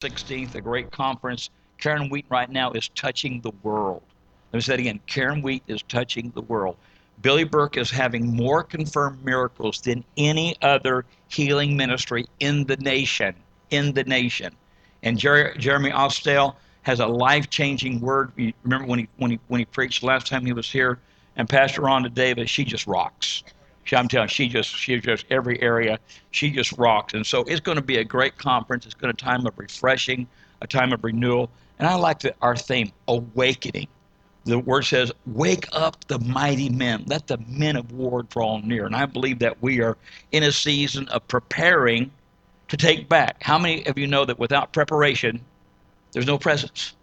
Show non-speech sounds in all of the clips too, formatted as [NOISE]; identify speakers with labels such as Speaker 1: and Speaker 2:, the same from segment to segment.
Speaker 1: 16th, a great conference. Karen Wheat right now is touching the world. Let me say it again. Karen Wheat is touching the world. Billy Burke is having more confirmed miracles than any other healing ministry in the nation. In the nation. And Jer- Jeremy Ostell has a life-changing word. You remember when he when he when he preached last time he was here, and Pastor Rhonda Davis, she just rocks. She, I'm telling you, she just she just every area, she just rocks. And so it's going to be a great conference. It's going to be a time of refreshing, a time of renewal. And I like the, our theme, awakening. The word says, "Wake up the mighty men. Let the men of war draw near." And I believe that we are in a season of preparing to take back. How many of you know that without preparation, there's no presence?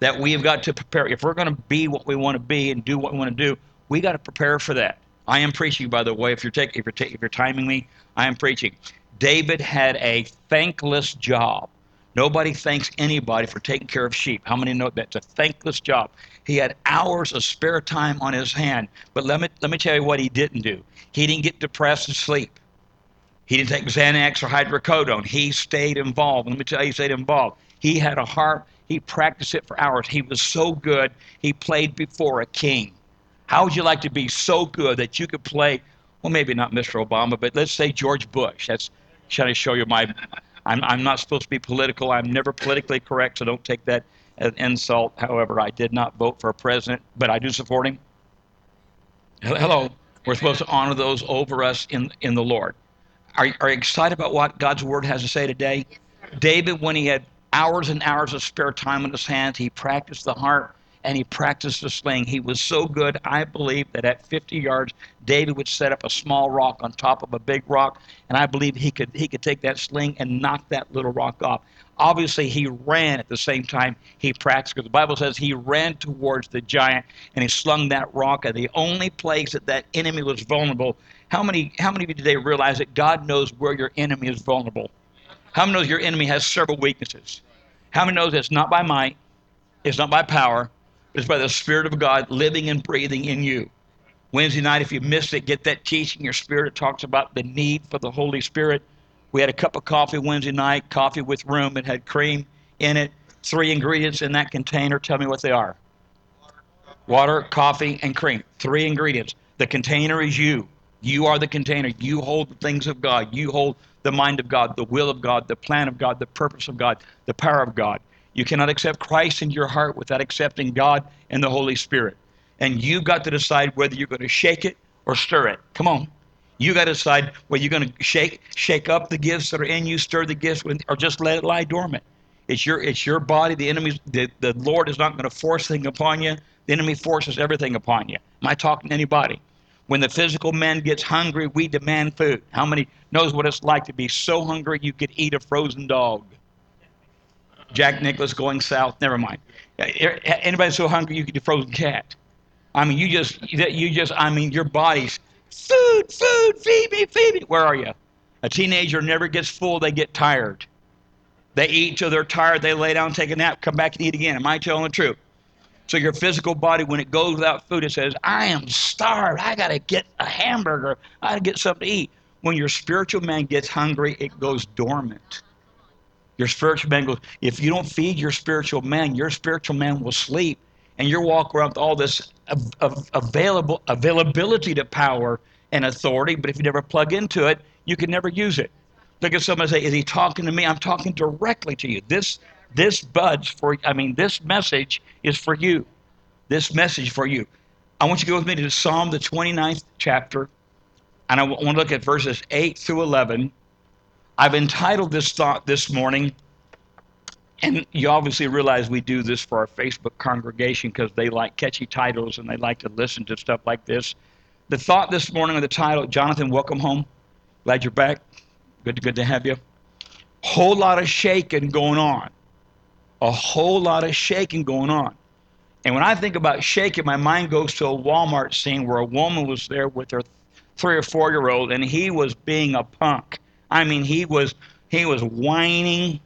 Speaker 1: That we have got to prepare. If we're going to be what we want to be and do what we want to do, we got to prepare for that. I am preaching, by the way. If you're taking, if you're if you're timing me, I am preaching. David had a thankless job. Nobody thanks anybody for taking care of sheep. How many know that's a thankless job? He had hours of spare time on his hand. But let me let me tell you what he didn't do. He didn't get depressed and sleep. He didn't take Xanax or hydrocodone. He stayed involved. Let me tell you, he stayed involved. He had a heart. He practiced it for hours. He was so good. He played before a king. How would you like to be so good that you could play, well, maybe not Mr. Obama, but let's say George Bush? That's trying to show you my. I'm, I'm not supposed to be political. I'm never politically correct, so don't take that as an insult. However, I did not vote for a president, but I do support him. Hello. We're supposed to honor those over us in, in the Lord. Are, are you excited about what God's word has to say today? David, when he had hours and hours of spare time on his hands, he practiced the heart and he practiced the sling. He was so good, I believe that at 50 yards, David would set up a small rock on top of a big rock, and I believe he could he could take that sling and knock that little rock off. Obviously, he ran at the same time he practiced, because the Bible says he ran towards the giant and he slung that rock at the only place that that enemy was vulnerable. How many how many of you today realize that God knows where your enemy is vulnerable? How many knows your enemy has several weaknesses? How many knows it's not by might, it's not by power, it's by the Spirit of God living and breathing in you. Wednesday night, if you missed it, get that teaching. Your spirit it talks about the need for the Holy Spirit. We had a cup of coffee Wednesday night, coffee with room. It had cream in it. Three ingredients in that container. Tell me what they are water, coffee, and cream. Three ingredients. The container is you. You are the container. You hold the things of God. You hold the mind of God, the will of God, the plan of God, the purpose of God, the power of God. You cannot accept Christ into your heart without accepting God and the Holy Spirit. And you've got to decide whether you're going to shake it or stir it. Come on. You got to decide whether you're going to shake shake up the gifts that are in you, stir the gifts, or just let it lie dormant. It's your it's your body. The enemy, the, the Lord is not going to force things upon you. The enemy forces everything upon you. Am I talking to anybody? When the physical man gets hungry, we demand food. How many knows what it's like to be so hungry you could eat a frozen dog? Jack Nicholson going south. Never mind. Eh, eh, anybody so hungry you could eat a frozen cat? I mean, you just you just I mean, your body's food, food, feed me, feed me. Where are you? A teenager never gets full; they get tired. They eat till they're tired. They lay down, take a nap, come back and eat again. Am I telling the truth? So your physical body, when it goes without food, it says, "I am starved. I got to get a hamburger. I got to get something to eat." When your spiritual man gets hungry, it goes dormant. Your spiritual man goes, if you don't feed your spiritual man, your spiritual man will sleep. And you're walking around with all this available availability to power and authority, but if you never plug into it, you can never use it. Look at somebody say, Is he talking to me? I'm talking directly to you. This this buds for I mean, this message is for you. This message for you. I want you to go with me to Psalm the 29th chapter, and I want to look at verses 8 through 11. I've entitled this thought this morning, and you obviously realize we do this for our Facebook congregation because they like catchy titles and they like to listen to stuff like this. The thought this morning of the title, Jonathan, welcome home. Glad you're back. Good to, good to have you. Whole lot of shaking going on. A whole lot of shaking going on. And when I think about shaking, my mind goes to a Walmart scene where a woman was there with her three or four year old and he was being a punk. I mean, he was he was whining.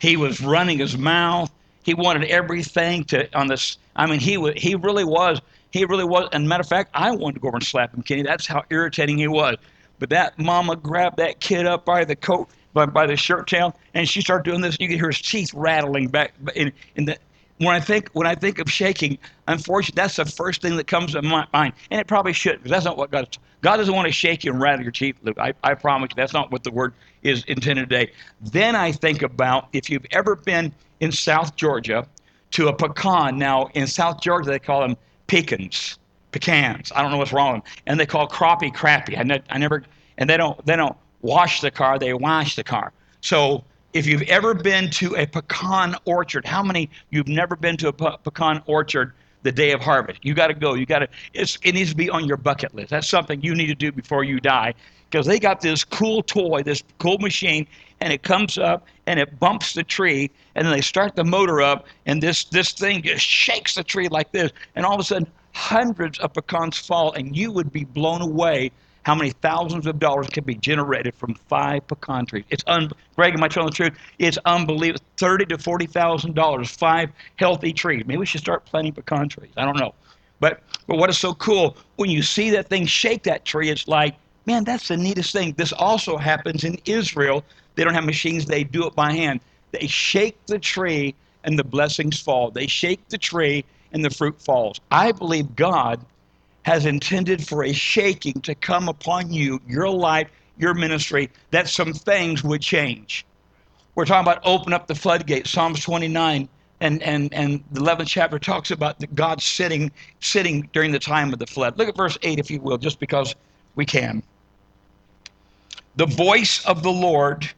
Speaker 1: He was running his mouth. He wanted everything to on this. I mean, he was he really was he really was. And matter of fact, I wanted to go over and slap him, Kenny. That's how irritating he was. But that mama grabbed that kid up by the coat, by, by the shirt tail, and she started doing this. You could hear his teeth rattling back in, in the. When I think when I think of shaking, unfortunately, that's the first thing that comes to my mind, and it probably should because that's not what God. God doesn't want to shake you and rattle your teeth, Luke. I, I promise you, that's not what the word is intended today. Then I think about if you've ever been in South Georgia to a pecan. Now in South Georgia they call them pecans, pecans. I don't know what's wrong with them, and they call crappie crappy. I, ne- I never, and they don't they don't wash the car, they wash the car. So if you've ever been to a pecan orchard, how many you've never been to a pe- pecan orchard the day of harvest? You got to go. You got to. It needs to be on your bucket list. That's something you need to do before you die, because they got this cool toy, this cool machine, and it comes up and it bumps the tree, and then they start the motor up, and this this thing just shakes the tree like this, and all of a sudden hundreds of pecans fall, and you would be blown away how many thousands of dollars can be generated from five pecan trees. It's un Greg, am I telling the truth? It's unbelievable. Thirty to forty thousand dollars, five healthy trees. Maybe we should start planting pecan trees. I don't know. But but what is so cool, when you see that thing shake that tree, it's like, man, that's the neatest thing. This also happens in Israel. They don't have machines, they do it by hand. They shake the tree and the blessings fall. They shake the tree and the fruit falls. I believe God has intended for a shaking to come upon you, your life, your ministry, that some things would change. We're talking about open up the floodgates. Psalms 29 and, and, and the 11th chapter talks about God sitting, sitting during the time of the flood. Look at verse 8, if you will, just because we can. The voice of the Lord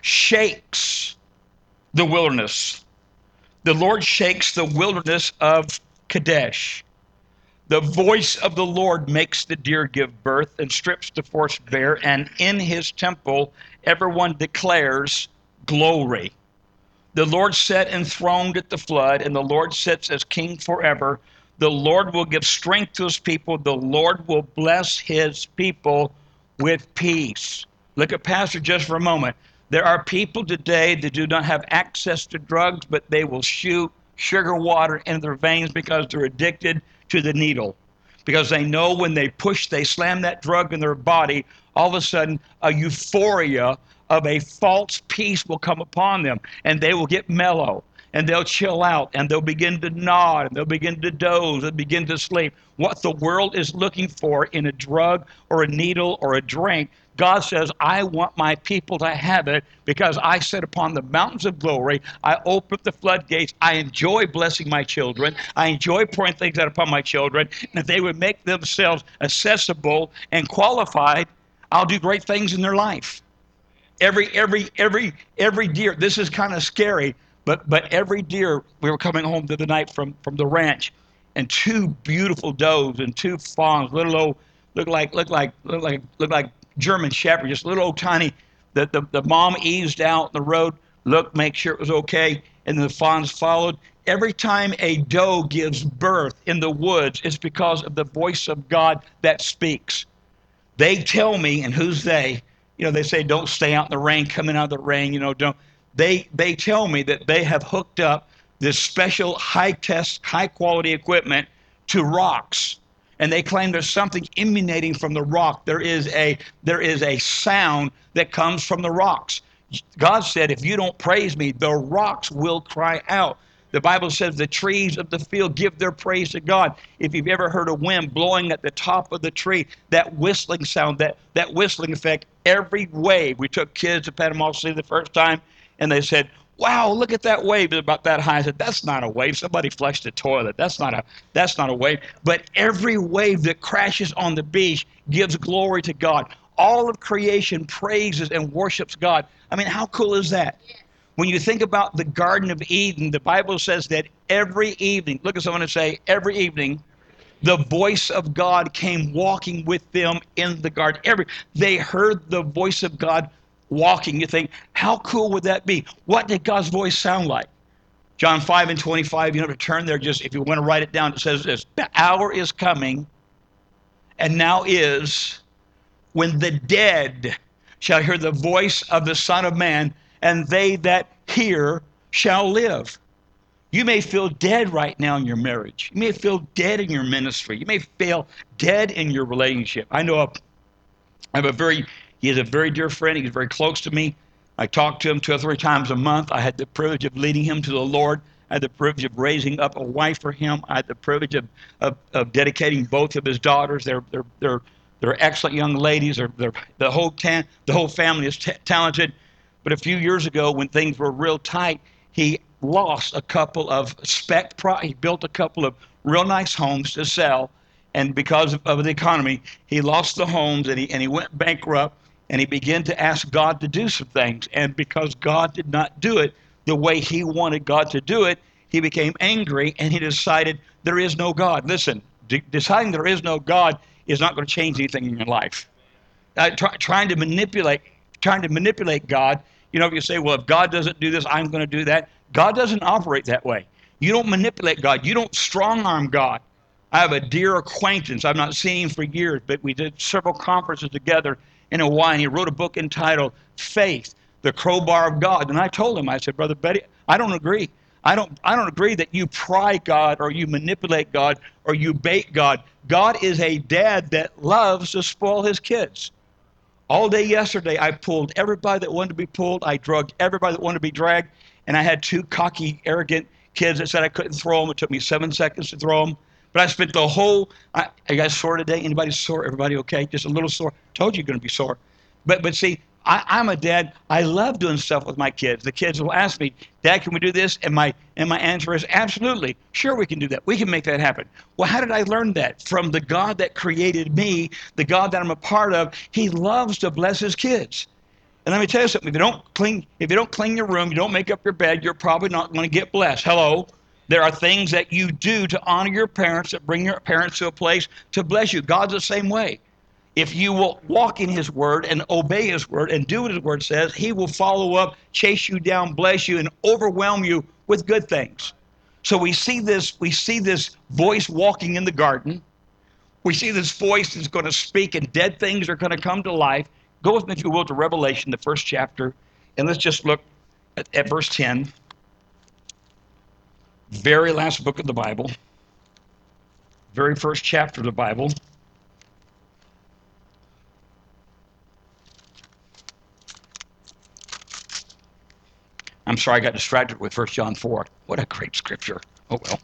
Speaker 1: shakes the wilderness. The Lord shakes the wilderness of Kadesh. The voice of the Lord makes the deer give birth and strips the forest bare, and in his temple everyone declares glory. The Lord sat enthroned at the flood, and the Lord sits as king forever. The Lord will give strength to his people. The Lord will bless his people with peace. Look at Pastor just for a moment. There are people today that do not have access to drugs, but they will shoot sugar water into their veins because they're addicted to the needle because they know when they push, they slam that drug in their body, all of a sudden a euphoria of a false peace will come upon them and they will get mellow and they'll chill out and they'll begin to nod and they'll begin to doze and begin to sleep. What the world is looking for in a drug or a needle or a drink, God says, I want my people to have it because I sit upon the mountains of glory. I open the floodgates. I enjoy blessing my children. I enjoy pouring things out upon my children. And if they would make themselves accessible and qualified, I'll do great things in their life. Every, every, every, every deer, this is kind of scary, but, but every deer, we were coming home the other night from, from the ranch, and two beautiful does and two fawns, little old, look like, look like, look like, look like German Shepherd, just little old tiny. The, the, the mom eased out the road, looked, make sure it was okay, and the fawns followed. Every time a doe gives birth in the woods, it's because of the voice of God that speaks. They tell me, and who's they? You know, they say don't stay out in the rain, coming out of the rain, you know, don't. They, they tell me that they have hooked up this special high test, high quality equipment to rocks and they claim there's something emanating from the rock. There is a there is a sound that comes from the rocks. God said, if you don't praise me, the rocks will cry out. The Bible says the trees of the field give their praise to God. If you've ever heard a wind blowing at the top of the tree, that whistling sound, that, that whistling effect, every wave. We took kids to Panama City the first time, and they said, wow, look at that wave about that high. I said, that's not a wave. Somebody flushed a toilet. That's not a that's not a wave. But every wave that crashes on the beach gives glory to God. All of creation praises and worships God. I mean, how cool is that? When you think about the Garden of Eden, the Bible says that every evening, look at someone and say, every evening, the voice of God came walking with them in the garden. Every they heard the voice of God walking, you think, how cool would that be? What did God's voice sound like? John 5 and 25, you have to turn there, just if you want to write it down, it says this The hour is coming, and now is, when the dead shall hear the voice of the Son of Man, and they that hear shall live. You may feel dead right now in your marriage. You may feel dead in your ministry. You may feel dead in your relationship. I know a, I have a very He is a very dear friend. He's very close to me. I talk to him two or three times a month. I had the privilege of leading him to the Lord. I had the privilege of raising up a wife for him. I had the privilege of, of, of dedicating both of his daughters. They're, they're, they're, they're excellent young ladies. They're, they're, the, whole ta- the whole family is t- talented. But a few years ago, when things were real tight, he lost a couple of spec pro- he built a couple of real nice homes to sell and because of, of, the economy he lost the homes and he, and he went bankrupt and he began to ask god to do some things and because god did not do it the way he wanted god to do it he became angry and he decided there is no god listen de- deciding there is no god is not going to change anything in your life uh, try, trying to manipulate trying to manipulate god you know if you say well if god doesn't do this i'm going to do that God doesn't operate that way. You don't manipulate God. You don't strong arm God. I have a dear acquaintance. I've not seen him for years, but we did several conferences together in Hawaii, and he wrote a book entitled Faith, the Crowbar of God. And I told him, I said, Brother Betty, I don't agree. I don't, I don't agree that you pry God or you manipulate God or you bait God. God is a dad that loves to spoil his kids. All day yesterday, I pulled everybody that wanted to be pulled. I drugged everybody that wanted to be dragged and I had two cocky, arrogant kids that said I couldn't throw them. It took me seven seconds to throw them. But I spent the whole. I, guys sore today? Anybody sore? Everybody okay? Just a little sore. Told you you're going to be sore. But but see, I, I'm a dad. I love doing stuff with my kids. The kids will ask me, Dad, can we do this? And my and my answer is absolutely. Sure, we can do that. We can make that happen. Well, how did I learn that? From the God that created me, the God that I'm a part of. He loves to bless his kids. And let me tell you something. If you don't clean, if you don't clean your room, you don't make up your bed, you're probably not going to get blessed. Hello. There are things that you do to honor your parents that bring your parents to a place to bless you. God's the same way. If you will walk in His Word and obey His Word and do what His Word says, He will follow up, chase you down, bless you, and overwhelm you with good things. So we see this, we see this voice walking in the garden. We see this voice that's going to speak, and dead things are going to come to life. Go with me, if you will, to Revelation, the first chapter, and let's just look at, at verse 10. Very last book of the Bible, very first chapter of the Bible. I'm sorry I got distracted with 1 John 4. What a great scripture. Oh well.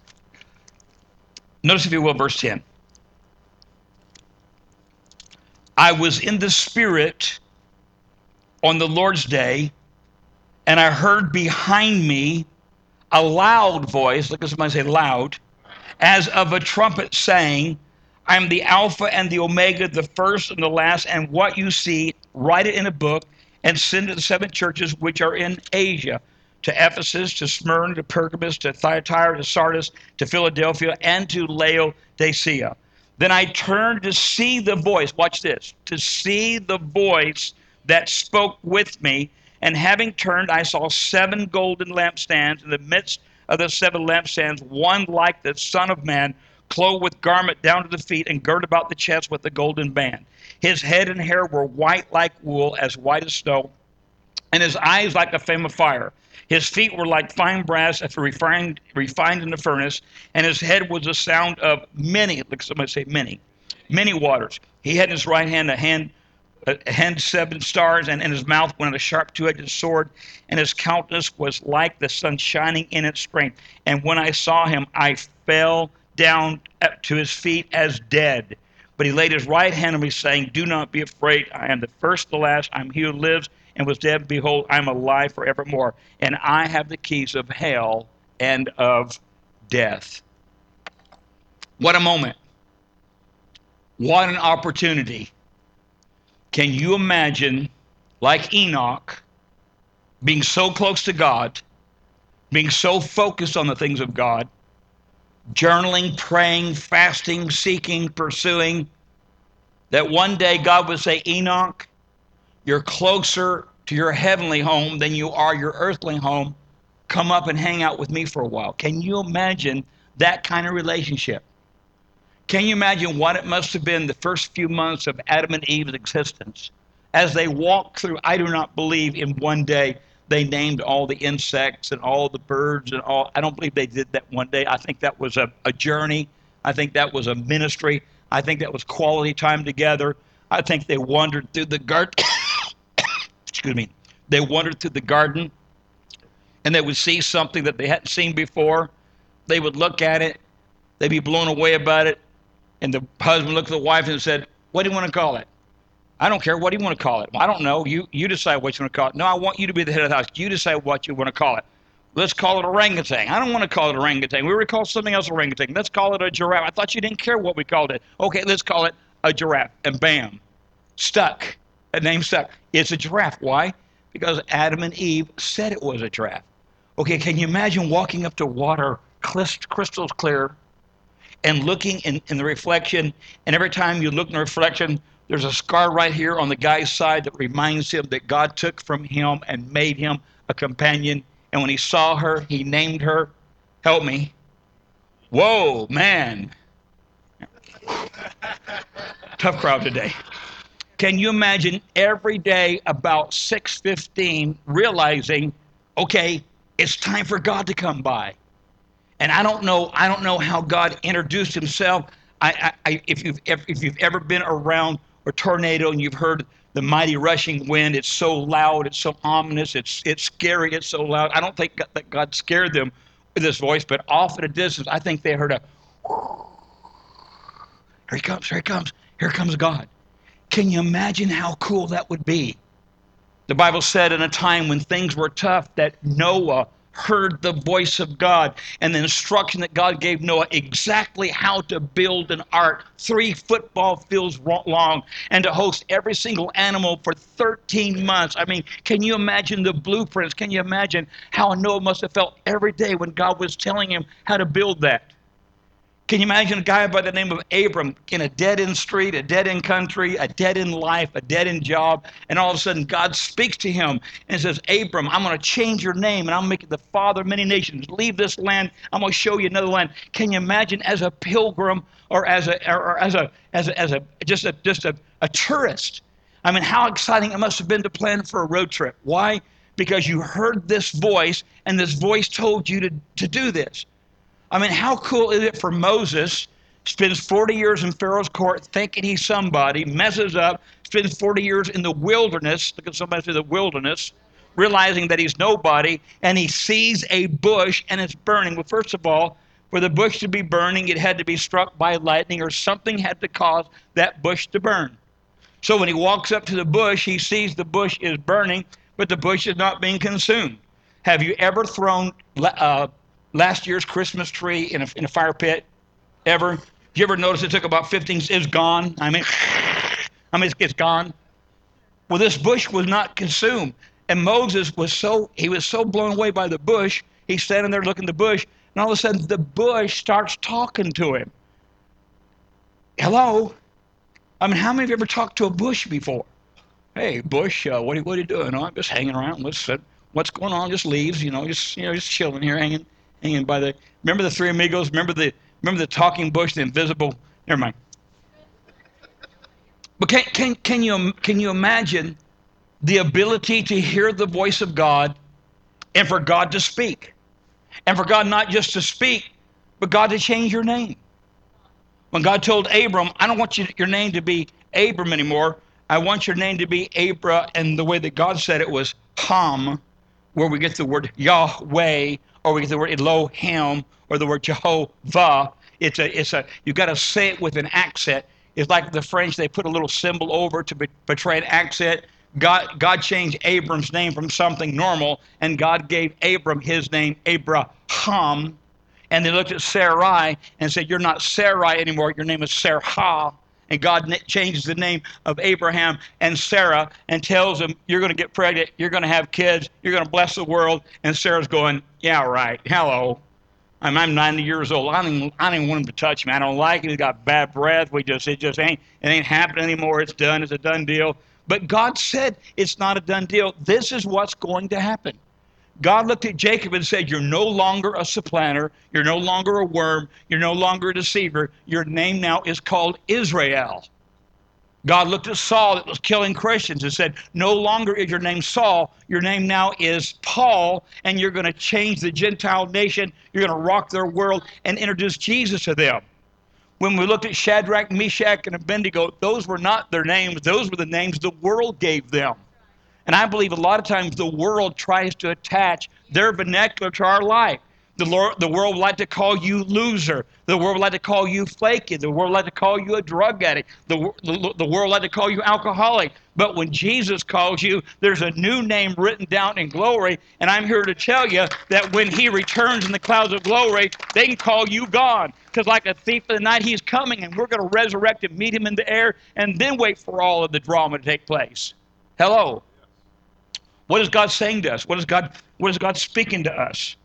Speaker 1: Notice, if you will, verse 10. I was in the Spirit on the Lord's day, and I heard behind me a loud voice, look at somebody say loud, as of a trumpet saying, I am the Alpha and the Omega, the first and the last, and what you see, write it in a book and send it to the seven churches which are in Asia to Ephesus, to Smyrna, to Pergamos, to Thyatira, to Sardis, to Philadelphia, and to Laodicea. Then I turned to see the voice, watch this, to see the voice that spoke with me. And having turned, I saw seven golden lampstands in the midst of the seven lampstands, one like the Son of Man, clothed with garment down to the feet and girt about the chest with a golden band. His head and hair were white like wool, as white as snow, and his eyes like a flame of fire. His feet were like fine brass after refined, refined in the furnace, and his head was the sound of many, like somebody say many, many waters. He had in his right hand a hand, hand seven stars, and in his mouth went a sharp two-edged sword, and his countenance was like the sun shining in its strength. And when I saw him, I fell down to his feet as dead. But he laid his right hand on me, saying, Do not be afraid. I am the first, the last. I'm he who lives and was dead. Behold, I'm alive forevermore, and I have the keys of hell and of death. What a moment. What an opportunity. Can you imagine, like Enoch, being so close to God, being so focused on the things of God, journaling, praying, fasting, seeking, pursuing, that one day God would say, Enoch, you're closer to your heavenly home than you are your earthly home. Come up and hang out with me for a while. Can you imagine that kind of relationship? Can you imagine what it must have been the first few months of Adam and Eve's existence? As they walked through, I do not believe in one day they named all the insects and all the birds and all. I don't believe they did that one day. I think that was a, a journey. I think that was a ministry. I think that was quality time together. I think they wandered through the garden. [COUGHS] excuse me, they wandered through the garden and they would see something that they hadn't seen before. They would look at it, they'd be blown away about it, and the husband looked at the wife and said, What do you want to call it? I don't care. What do you want to call it? Well, I don't know. You you decide what you want to call it. No, I want you to be the head of the house. You decide what you want to call it. Let's call it orangutan. I don't want to call it orangutan. We were call something else orangutan. Let's call it a giraffe. I thought you didn't care what we called it. Okay, let's call it a giraffe. And bam, stuck. A name stuck. It's a giraffe. Why? Because Adam and Eve said it was a giraffe. Okay, can you imagine walking up to water crystal clear and looking in, in the reflection, and every time you look in the reflection, there's a scar right here on the guy's side that reminds him that God took from him and made him a companion. And when he saw her, he named her, help me. Whoa, man. [LAUGHS] Tough crowd today. Can you imagine every day about 6:15 realizing, okay, it's time for God to come by. And I don't know, I don't know how God introduced himself. I, I, if you've if you've ever been around a tornado and you've heard the mighty rushing wind, it's so loud, it's so ominous, it's it's scary, it's so loud. I don't think that God scared them with this voice, but off at a distance, I think they heard a. Here he comes! Here he comes! Here comes God. Can you imagine how cool that would be? The Bible said in a time when things were tough that Noah heard the voice of God and the instruction that God gave Noah exactly how to build an ark, three football fields long, and to host every single animal for 13 months. I mean, can you imagine the blueprints? Can you imagine how Noah must have felt every day when God was telling him how to build that? Can you imagine a guy by the name of Abram in a dead end street, a dead end country, a dead end life, a dead end job, and all of a sudden God speaks to him and says, Abram, I'm going to change your name and I'm making the father of many nations. Leave this land. I'm going to show you another land. Can you imagine as a pilgrim or as a or as a as a, as a just a just a, a tourist? I mean, how exciting it must have been to plan for a road trip. Why? Because you heard this voice and this voice told you to, to do this. I mean, how cool is it for Moses? Spends 40 years in Pharaoh's court thinking he's somebody, messes up, spends 40 years in the wilderness. Look at somebody say the wilderness, realizing that he's nobody, and he sees a bush and it's burning. Well, first of all, for the bush to be burning, it had to be struck by lightning or something had to cause that bush to burn. So when he walks up to the bush, he sees the bush is burning, but the bush is not being consumed. Have you ever thrown uh, last year's Christmas tree in a, in a fire pit ever? You ever notice it took about 15, it's gone? I mean, I mean, it's, it's gone. Well, this bush was not consumed. And Moses was so, he was so blown away by the bush, he's standing there looking at the bush, and all of a sudden the bush starts talking to him. Hello? I mean, how many of you ever talked to a bush before? Hey, bush, uh, what, are, what are you doing? Oh, I'm just hanging around. What's, what's going on? Just leaves, you know, just, you know, just chilling here, hanging hanging by the. Remember the three amigos? Remember the remember the talking bush, the invisible. Never mind. But can can can you can you imagine the ability to hear the voice of God, and for God to speak, and for God not just to speak, but God to change your name. When God told Abram, "I don't want you, your name to be Abram anymore. I want your name to be Abra," and the way that God said it was Ham, where we get the word Yahweh or we get the word Elohim or the word Jehovah. It's a, it's a, you've got to say it with an accent. It's like the French, they put a little symbol over to be, betray an accent. God, God changed Abram's name from something normal, and God gave Abram his name, Abraham. And they looked at Sarai and said, You're not Sarai anymore, your name is Sarah. And God changes the name of Abraham and Sarah and tells them, You're going to get pregnant, you're going to have kids, you're going to bless the world. And Sarah's going, Yeah, right. Hello. I'm, I'm 90 years old. I don't, even, I don't even want him to touch me. I don't like him. He's got bad breath. We just, it just ain't, it ain't happening anymore. It's done. It's a done deal. But God said it's not a done deal. This is what's going to happen. God looked at Jacob and said, You're no longer a supplanter. You're no longer a worm. You're no longer a deceiver. Your name now is called Israel. God looked at Saul that was killing Christians and said, No longer is your name Saul. Your name now is Paul, and you're going to change the Gentile nation. You're going to rock their world and introduce Jesus to them. When we looked at Shadrach, Meshach, and Abednego, those were not their names. Those were the names the world gave them. And I believe a lot of times the world tries to attach their vernacular to our life. The, Lord, the world would like to call you loser. The world would like to call you flaky. The world would like to call you a drug addict. The, the, the world would like to call you alcoholic. But when Jesus calls you, there's a new name written down in glory. And I'm here to tell you that when he returns in the clouds of glory, they can call you God. Because like a thief in the night, he's coming, and we're going to resurrect and meet him in the air, and then wait for all of the drama to take place. Hello. What is God saying to us? What is God, what is God speaking to us?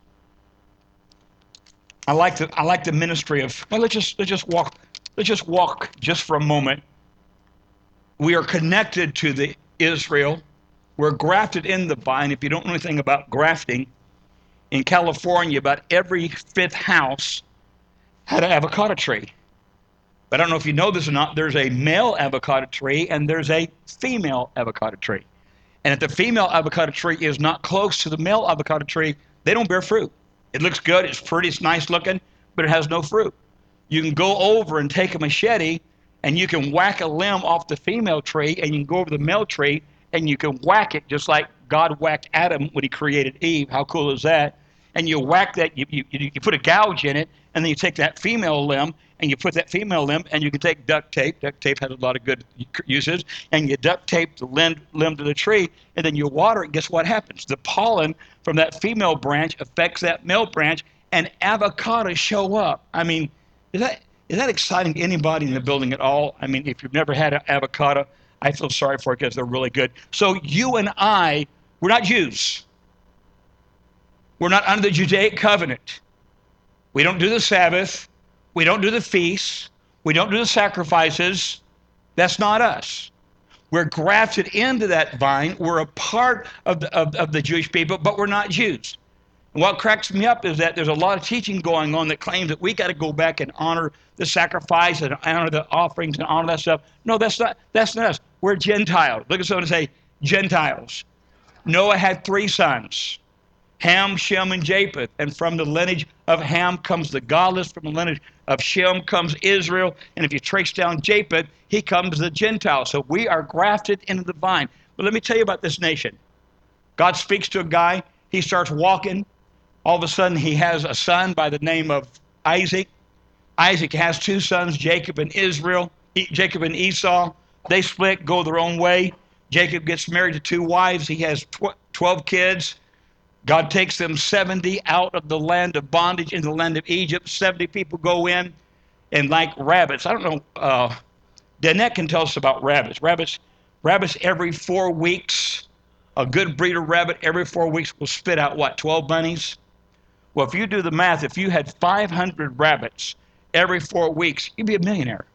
Speaker 1: I like the I like the ministry of well let's just let's just walk let's just walk just for a moment. We are connected to the Israel. We're grafted in the vine. If you don't know anything about grafting, in California, about every fifth house had an avocado tree. But I don't know if you know this or not, there's a male avocado tree and there's a female avocado tree. And if the female avocado tree is not close to the male avocado tree, they don't bear fruit. It looks good, it's pretty, it's nice looking, but it has no fruit. You can go over and take a machete and you can whack a limb off the female tree and you can go over the male tree and you can whack it just like God whacked Adam when he created Eve. How cool is that? And you whack that, you, you, you put a gouge in it, and then you take that female limb and you put that female limb, and you can take duct tape. Duct tape has a lot of good uses, and you duct tape the limb, limb to the tree, and then you water it. Guess what happens? The pollen from that female branch affects that male branch, and avocados show up. I mean, is that is that exciting to anybody in the building at all? I mean, if you've never had an avocado, I feel sorry for it because they're really good. So you and I, we're not Jews. We're not under the Judaic covenant. We don't do the Sabbath. We don't do the feasts. We don't do the sacrifices. That's not us. We're grafted into that vine. We're a part of the, of, of the Jewish people, but we're not Jews. And what cracks me up is that there's a lot of teaching going on that claims that we got to go back and honor the sacrifice and honor the offerings and honor that stuff. No, that's not that's not us. We're Gentiles. Look at someone and say, Gentiles. Noah had three sons. Ham, Shem, and Japheth. And from the lineage of Ham comes the godless. From the lineage of Shem comes Israel. And if you trace down Japheth, he comes the Gentile. So we are grafted into the vine. But let me tell you about this nation. God speaks to a guy. He starts walking. All of a sudden, he has a son by the name of Isaac. Isaac has two sons, Jacob and Israel, Jacob and Esau. They split, go their own way. Jacob gets married to two wives. He has 12 kids. God takes them 70 out of the land of bondage into the land of Egypt. 70 people go in, and like rabbits, I don't know, uh, Danette can tell us about rabbits. Rabbits, rabbits every four weeks, a good breeder rabbit every four weeks will spit out what, 12 bunnies? Well, if you do the math, if you had 500 rabbits every four weeks, you'd be a millionaire.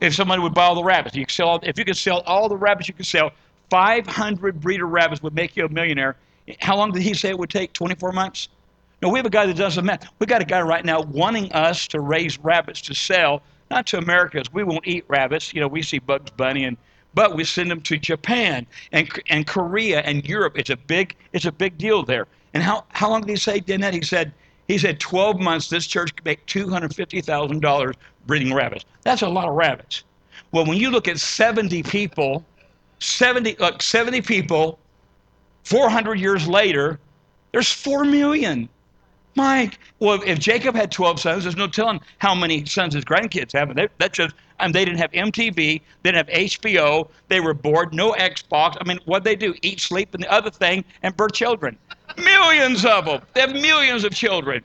Speaker 1: If somebody would buy all the rabbits, you could sell. If you could sell all the rabbits you could sell, 500 breeder rabbits would make you a millionaire how long did he say it would take? 24 months? No, we have a guy that does the math. We got a guy right now wanting us to raise rabbits to sell, not to Americans. We won't eat rabbits. You know, we see Bugs Bunny and but we send them to Japan and and Korea and Europe. It's a big it's a big deal there. And how how long did he say that? He said he said 12 months this church could make $250,000 breeding rabbits. That's a lot of rabbits. Well, when you look at 70 people, 70 look 70 people 400 years later, there's 4 million. Mike, well, if Jacob had 12 sons, there's no telling how many sons his grandkids have. They, that just, um, mean, they didn't have MTV, they didn't have HBO, they were bored, no Xbox. I mean, what they do? Eat, sleep, and the other thing, and birth children. millions of them. They have millions of children.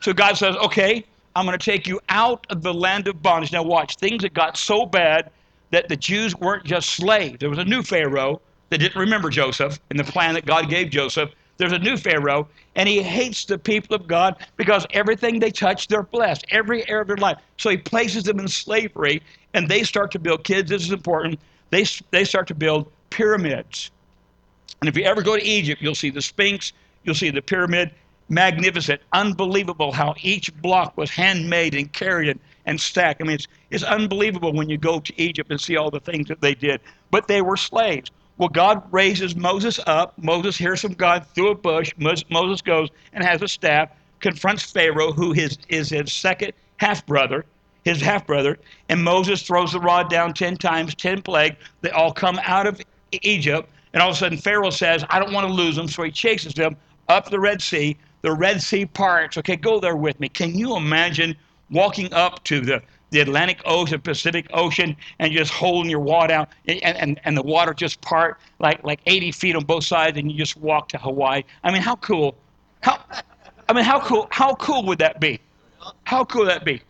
Speaker 1: So God says, okay, I'm going to take you out of the land of bondage. Now, watch, things that got so bad that the Jews weren't just slaves. There was a new Pharaoh that didn't remember Joseph and the plan that God gave Joseph. There's a new Pharaoh, and he hates the people of God because everything they touch, they're blessed, every area of their life. So he places them in slavery, and they start to build, kids, this is important, they, they start to build pyramids. And if you ever go to Egypt, you'll see the Sphinx, you'll see the pyramid. Magnificent, unbelievable how each block was handmade and carried and, and stacked. I mean, it's, it's unbelievable when you go to Egypt and see all the things that they did. But they were slaves. Well, God raises Moses up. Moses hears from God through a bush. Moses goes and has a staff, confronts Pharaoh, who is, is his second half brother, his half brother, and Moses throws the rod down 10 times, 10 plague. They all come out of Egypt, And all of a sudden, Pharaoh says, I don't want to lose them. So he chases them up the Red Sea. The Red Sea parts. Okay, go there with me. Can you imagine walking up to the, the Atlantic Ocean, Pacific Ocean, and just holding your wad out, and, and, and the water just part like, like 80 feet on both sides, and you just walk to Hawaii? I mean, how cool? How, I mean, how cool, how cool would that be? How cool would that be?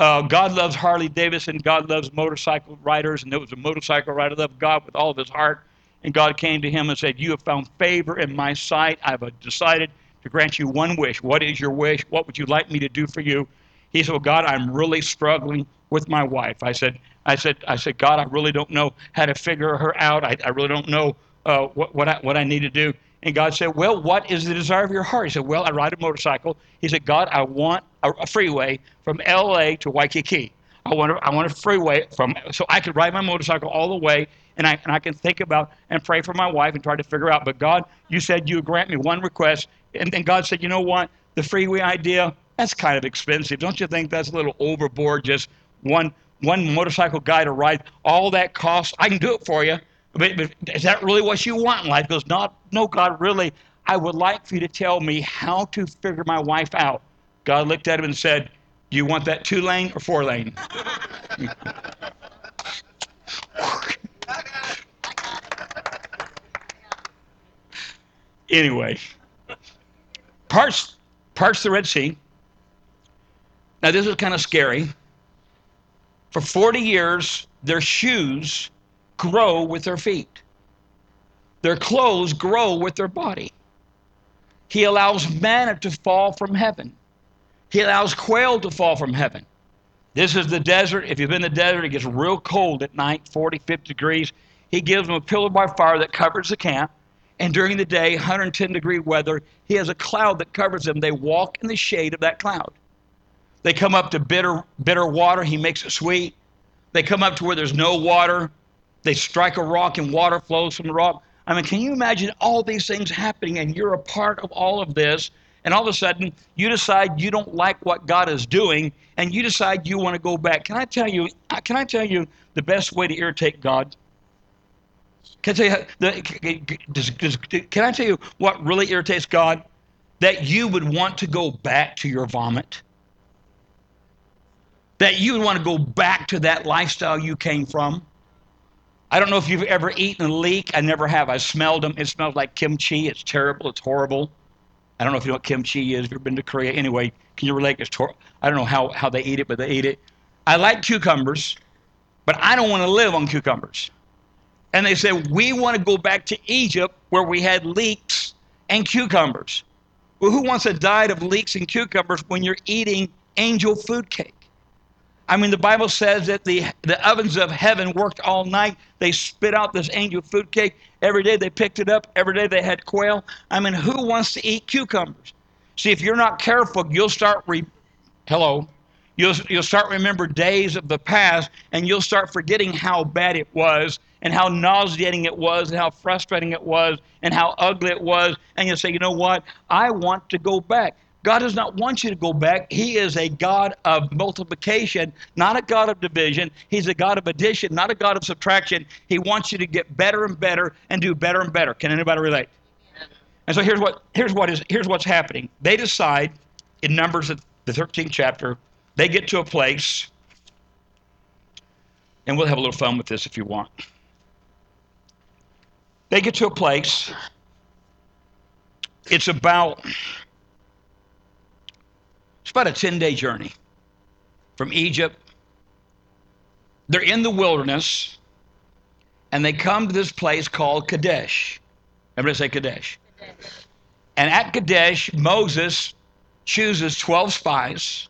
Speaker 1: Uh, God loves Harley Davidson. God loves motorcycle riders. And there was a motorcycle rider loved God with all of his heart. And God came to him and said, You have found favor in my sight. I've decided to grant you one wish. What is your wish? What would you like me to do for you? He said, Well, God, I'm really struggling with my wife. I said, I said, I said, God, I really don't know how to figure her out. I, I really don't know uh, what, what, I, what I need to do. And God said, Well, what is the desire of your heart? He said, Well, I ride a motorcycle. He said, God, I want a, freeway from LA to Waikiki. I want, I want a freeway from so I could ride my motorcycle all the way and I, and I can think about and pray for my wife and try to figure out. But God, you said you grant me one request. And then God said, you know what? The freeway idea, that's kind of expensive. Don't you think that's a little overboard? Just one one motorcycle guy to ride all that cost. I can do it for you. But, but is that really what you want in life? Goes, not, no, God, really. I would like for you to tell me how to figure my wife out. God looked at him and said, Do you want that two lane or four lane? [LAUGHS] anyway, parts parts the Red Sea. Now this is kind of scary. For 40 years, their shoes grow with their feet. Their clothes grow with their body. He allows manna to fall from heaven. He allows quail to fall from heaven. This is the desert. If you've been in the desert, it gets real cold at night, 40, 50 degrees. He gives them a pillar by fire that covers the camp. And during the day, 110 degree weather, he has a cloud that covers them. They walk in the shade of that cloud. They come up to bitter, bitter water. He makes it sweet. They come up to where there's no water. They strike a rock and water flows from the rock. I mean, can you imagine all these things happening and you're a part of all of this? And all of a sudden, you decide you don't like what God is doing and you decide you want to go back. Can I tell you, can I tell you the best way to irritate God? Can I tell you, the, does, does, can I tell you what really irritates God? That you would want to go back to your vomit. That you would want to go back to that lifestyle you came from. I don't know if you've ever eaten a leek. I never have. I smelled them. It smells like kimchi. It's terrible. It's horrible. I don't know if you know what kimchi is. If you've been to Korea, anyway, can you relate? It's tor- I don't know how, how they eat it, but they eat it. I like cucumbers, but I don't want to live on cucumbers. And they said, We want to go back to Egypt where we had leeks and cucumbers. Well, who wants a diet of leeks and cucumbers when you're eating angel food cake? I mean, the Bible says that the, the ovens of heaven worked all night. They spit out this angel food cake. Every day they picked it up. Every day they had quail. I mean, who wants to eat cucumbers? See, if you're not careful, you'll start re- hello, you'll you'll start remember days of the past, and you'll start forgetting how bad it was, and how nauseating it was, and how frustrating it was, and how ugly it was, and you'll say, you know what? I want to go back. God does not want you to go back. He is a God of multiplication, not a God of division. He's a God of addition, not a God of subtraction. He wants you to get better and better and do better and better. Can anybody relate? And so here's what here's what is here's what's happening. They decide in Numbers the 13th chapter, they get to a place, and we'll have a little fun with this if you want. They get to a place. It's about it's about a 10 day journey from Egypt. They're in the wilderness and they come to this place called Kadesh. Everybody say Kadesh. And at Kadesh, Moses chooses 12 spies,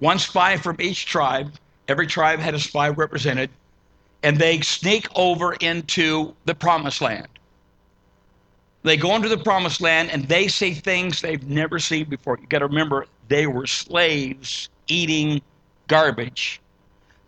Speaker 1: one spy from each tribe. Every tribe had a spy represented. And they sneak over into the promised land. They go into the promised land and they see things they've never seen before. You got to remember, they were slaves eating garbage.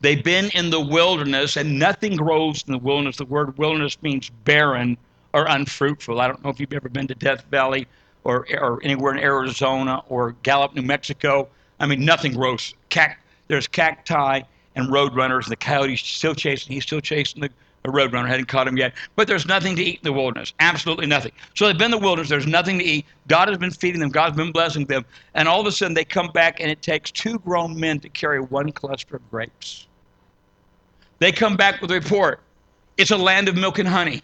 Speaker 1: They've been in the wilderness and nothing grows in the wilderness. The word wilderness means barren or unfruitful. I don't know if you've ever been to Death Valley or, or anywhere in Arizona or Gallup, New Mexico. I mean, nothing grows. Cact- there's cacti and roadrunners, and the coyote's still chasing. He's still chasing the, a roadrunner hadn't caught him yet. But there's nothing to eat in the wilderness. Absolutely nothing. So they've been in the wilderness. There's nothing to eat. God has been feeding them. God's been blessing them. And all of a sudden they come back, and it takes two grown men to carry one cluster of grapes. They come back with a report. It's a land of milk and honey.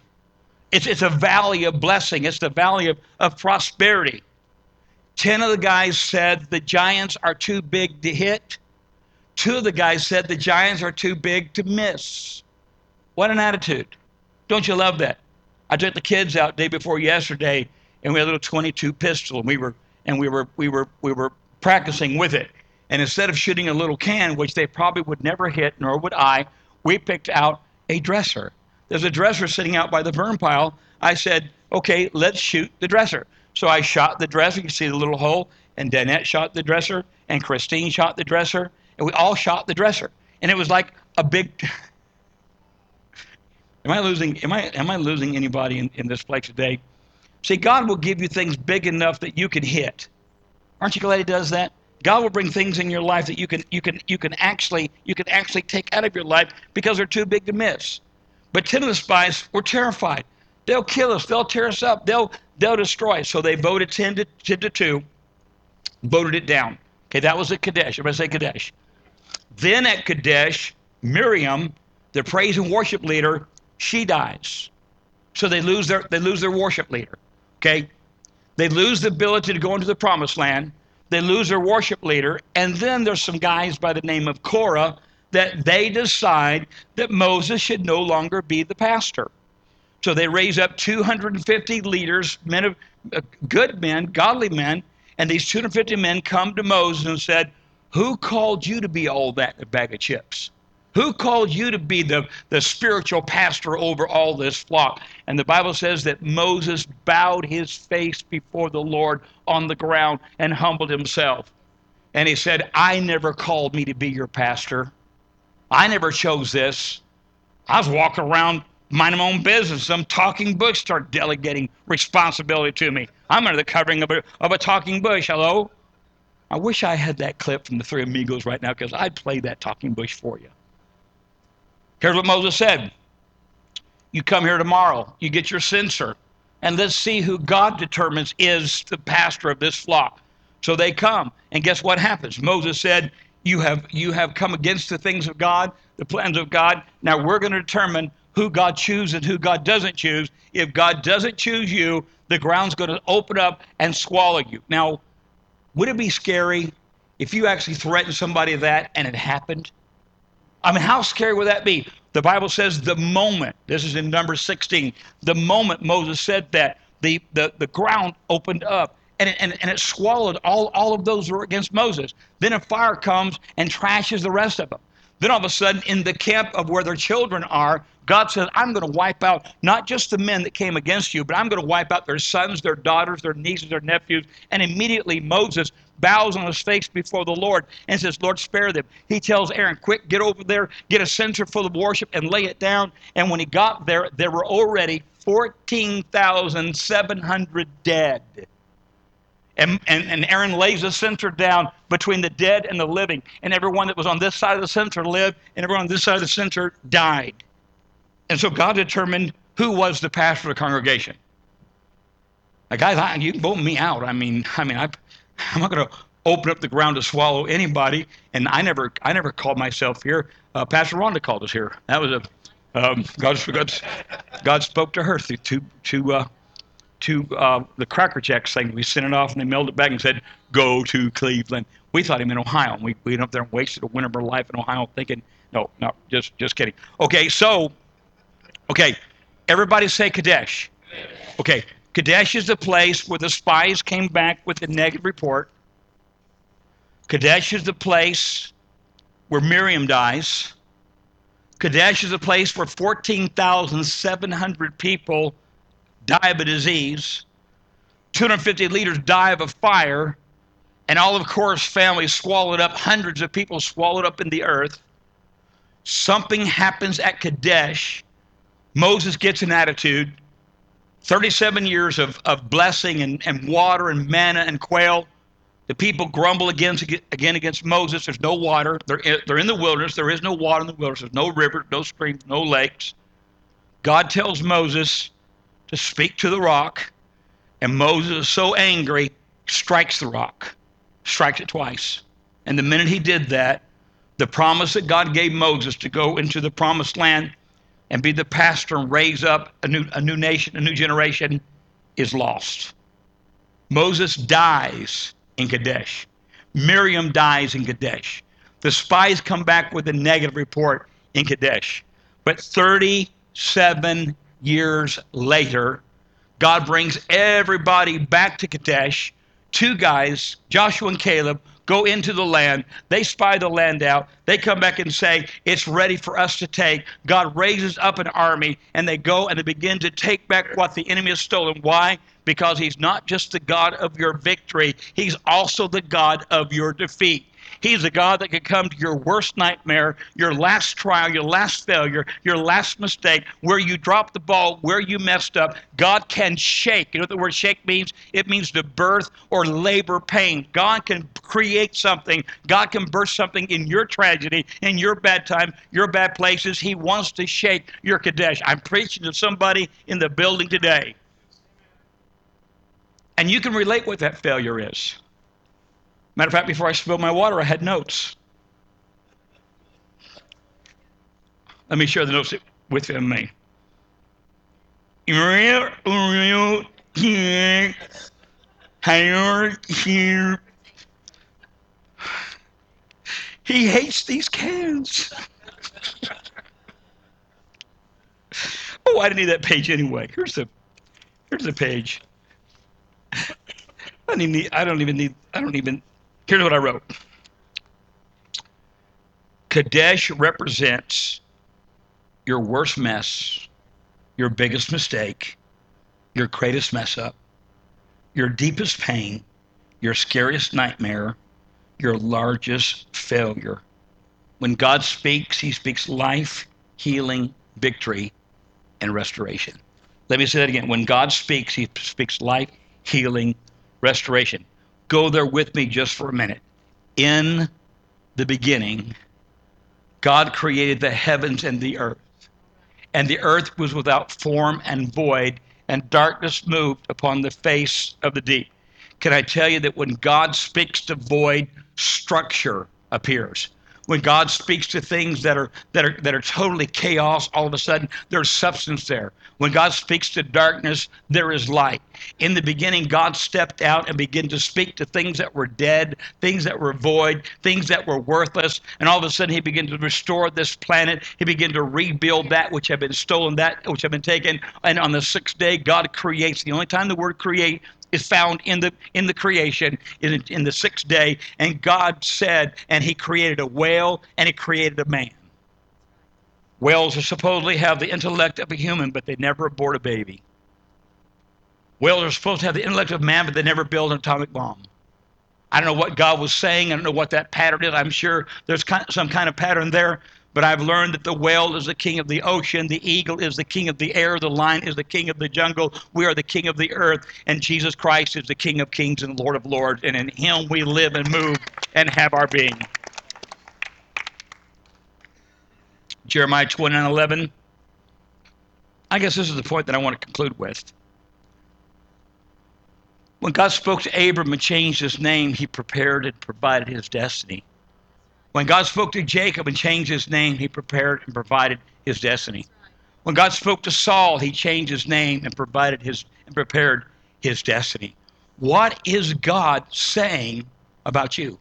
Speaker 1: It's, it's a valley of blessing. It's the valley of, of prosperity. Ten of the guys said the giants are too big to hit. Two of the guys said the giants are too big to miss. What an attitude. Don't you love that? I took the kids out day before yesterday and we had a little 22 pistol and we were and we were we were we were practicing with it. And instead of shooting a little can, which they probably would never hit, nor would I, we picked out a dresser. There's a dresser sitting out by the burn pile. I said, okay, let's shoot the dresser. So I shot the dresser. You see the little hole. And Danette shot the dresser. And Christine shot the dresser. And we all shot the dresser. And it was like a big. Am I losing? Am I am I losing anybody in, in this place today? See, God will give you things big enough that you can hit. Aren't you glad He does that? God will bring things in your life that you can you can you can actually you can actually take out of your life because they're too big to miss. But ten of the spies were terrified. They'll kill us. They'll tear us up. They'll they'll destroy us. So they voted ten to ten to two, voted it down. Okay, that was at Kadesh. Everybody say Kadesh. Then at Kadesh, Miriam, the praise and worship leader, she dies. So they lose their they lose their worship leader. Okay, they lose the ability to go into the promised land. They lose their worship leader, and then there's some guys by the name of Korah that they decide that Moses should no longer be the pastor. So they raise up 250 leaders, men of uh, good men, godly men, and these 250 men come to Moses and said, "Who called you to be all that bag of chips? Who called you to be the, the spiritual pastor over all this flock?" And the Bible says that Moses bowed his face before the Lord on the ground and humbled himself. And he said, "I never called me to be your pastor. I never chose this. I was walking around minding my own business. Some talking bush start delegating responsibility to me. I'm under the covering of a, of a talking bush. Hello? I wish I had that clip from the Three Amigos right now because I'd play that talking bush for you. Here's what Moses said You come here tomorrow, you get your censer, and let's see who God determines is the pastor of this flock. So they come, and guess what happens? Moses said, you have you have come against the things of God, the plans of God. Now we're going to determine who God chooses and who God doesn't choose. If God doesn't choose you, the ground's going to open up and swallow you. Now, would it be scary if you actually threatened somebody that and it happened? I mean, how scary would that be? The Bible says the moment, this is in number 16, the moment Moses said that, the, the, the ground opened up and it, and, and it swallowed all, all of those who were against Moses. Then a fire comes and trashes the rest of them. Then all of a sudden, in the camp of where their children are, God says, I'm going to wipe out not just the men that came against you, but I'm going to wipe out their sons, their daughters, their nieces, their nephews. And immediately Moses bows on his face before the Lord and says, Lord, spare them. He tells Aaron, quick, get over there, get a censer full of worship and lay it down. And when he got there, there were already 14,700 dead. And, and, and Aaron lays the censer down between the dead and the living. And everyone that was on this side of the censer lived, and everyone on this side of the censer died. And so God determined who was the pastor of the congregation. Now, guys, I, you vote me out. I mean, I mean, I, I'm not going to open up the ground to swallow anybody. And I never, I never called myself here. Uh, Pastor Rhonda called us here. That was a um, God, God, God spoke to her through two, two uh, to uh, the Cracker Jacks thing. We sent it off and they mailed it back and said, go to Cleveland. We thought him in Ohio. And we, we went up there and wasted a winter of our life in Ohio thinking, no, no, just, just kidding. Okay, so, okay, everybody say Kadesh. Okay, Kadesh is the place where the spies came back with a negative report. Kadesh is the place where Miriam dies. Kadesh is a place where 14,700 people die of a disease, 250 leaders die of a fire, and all of Korah's family swallowed up, hundreds of people swallowed up in the earth. Something happens at Kadesh. Moses gets an attitude. 37 years of, of blessing and, and water and manna and quail. The people grumble against, again against Moses. There's no water. They're in, they're in the wilderness. There is no water in the wilderness. There's no river, no streams, no lakes. God tells Moses to speak to the rock, and Moses is so angry, strikes the rock, strikes it twice. And the minute he did that, the promise that God gave Moses to go into the promised land and be the pastor and raise up a new, a new nation, a new generation, is lost. Moses dies in Kadesh. Miriam dies in Kadesh. The spies come back with a negative report in Kadesh. But 37 years later, God brings everybody back to Kadesh. Two guys, Joshua and Caleb, go into the land. They spy the land out. They come back and say, It's ready for us to take. God raises up an army, and they go and they begin to take back what the enemy has stolen. Why? Because he's not just the God of your victory, he's also the God of your defeat. He's a God that can come to your worst nightmare, your last trial, your last failure, your last mistake, where you dropped the ball, where you messed up. God can shake. You know what the word shake means? It means to birth or labor pain. God can create something. God can burst something in your tragedy, in your bad time, your bad places. He wants to shake your Kadesh. I'm preaching to somebody in the building today. And you can relate what that failure is. Matter of fact, before I spilled my water, I had notes. Let me share the notes with me. He hates these cans. oh, I didn't need that page anyway. Here's the here's the page. I don't even need, I don't even need I don't even Here's what I wrote Kadesh represents your worst mess, your biggest mistake, your greatest mess up, your deepest pain, your scariest nightmare, your largest failure. When God speaks, he speaks life, healing, victory, and restoration. Let me say that again. When God speaks, he speaks life, healing, restoration go there with me just for a minute. In the beginning, God created the heavens and the earth. And the earth was without form and void, and darkness moved upon the face of the deep. Can I tell you that when God speaks to void, structure appears? When God speaks to things that are that are that are totally chaos, all of a sudden there's substance there. When God speaks to darkness, there is light. In the beginning, God stepped out and began to speak to things that were dead, things that were void, things that were worthless, and all of a sudden He began to restore this planet. He began to rebuild that which had been stolen, that which had been taken. And on the sixth day, God creates. The only time the word create is found in the in the creation in, in the sixth day. And god said and he created a whale and he created a man. Whales are supposedly have the intellect of a human but they never abort a baby. Whales are supposed to have the intellect of man but they never build an atomic bomb. I don't know what god was saying. I don't know what that pattern is. I'm sure there's some kind of pattern there but I've learned that the whale is the king of the ocean, the eagle is the king of the air, the lion is the king of the jungle. We are the king of the earth, and Jesus Christ is the king of kings and the Lord of lords, and in him we live and move and have our being. Jeremiah 29 11. I guess this is the point that I want to conclude with. When God spoke to Abram and changed his name, he prepared and provided his destiny. When God spoke to Jacob and changed his name, he prepared and provided his destiny. When God spoke to Saul, he changed his name and provided his and prepared his destiny. What is God saying about you?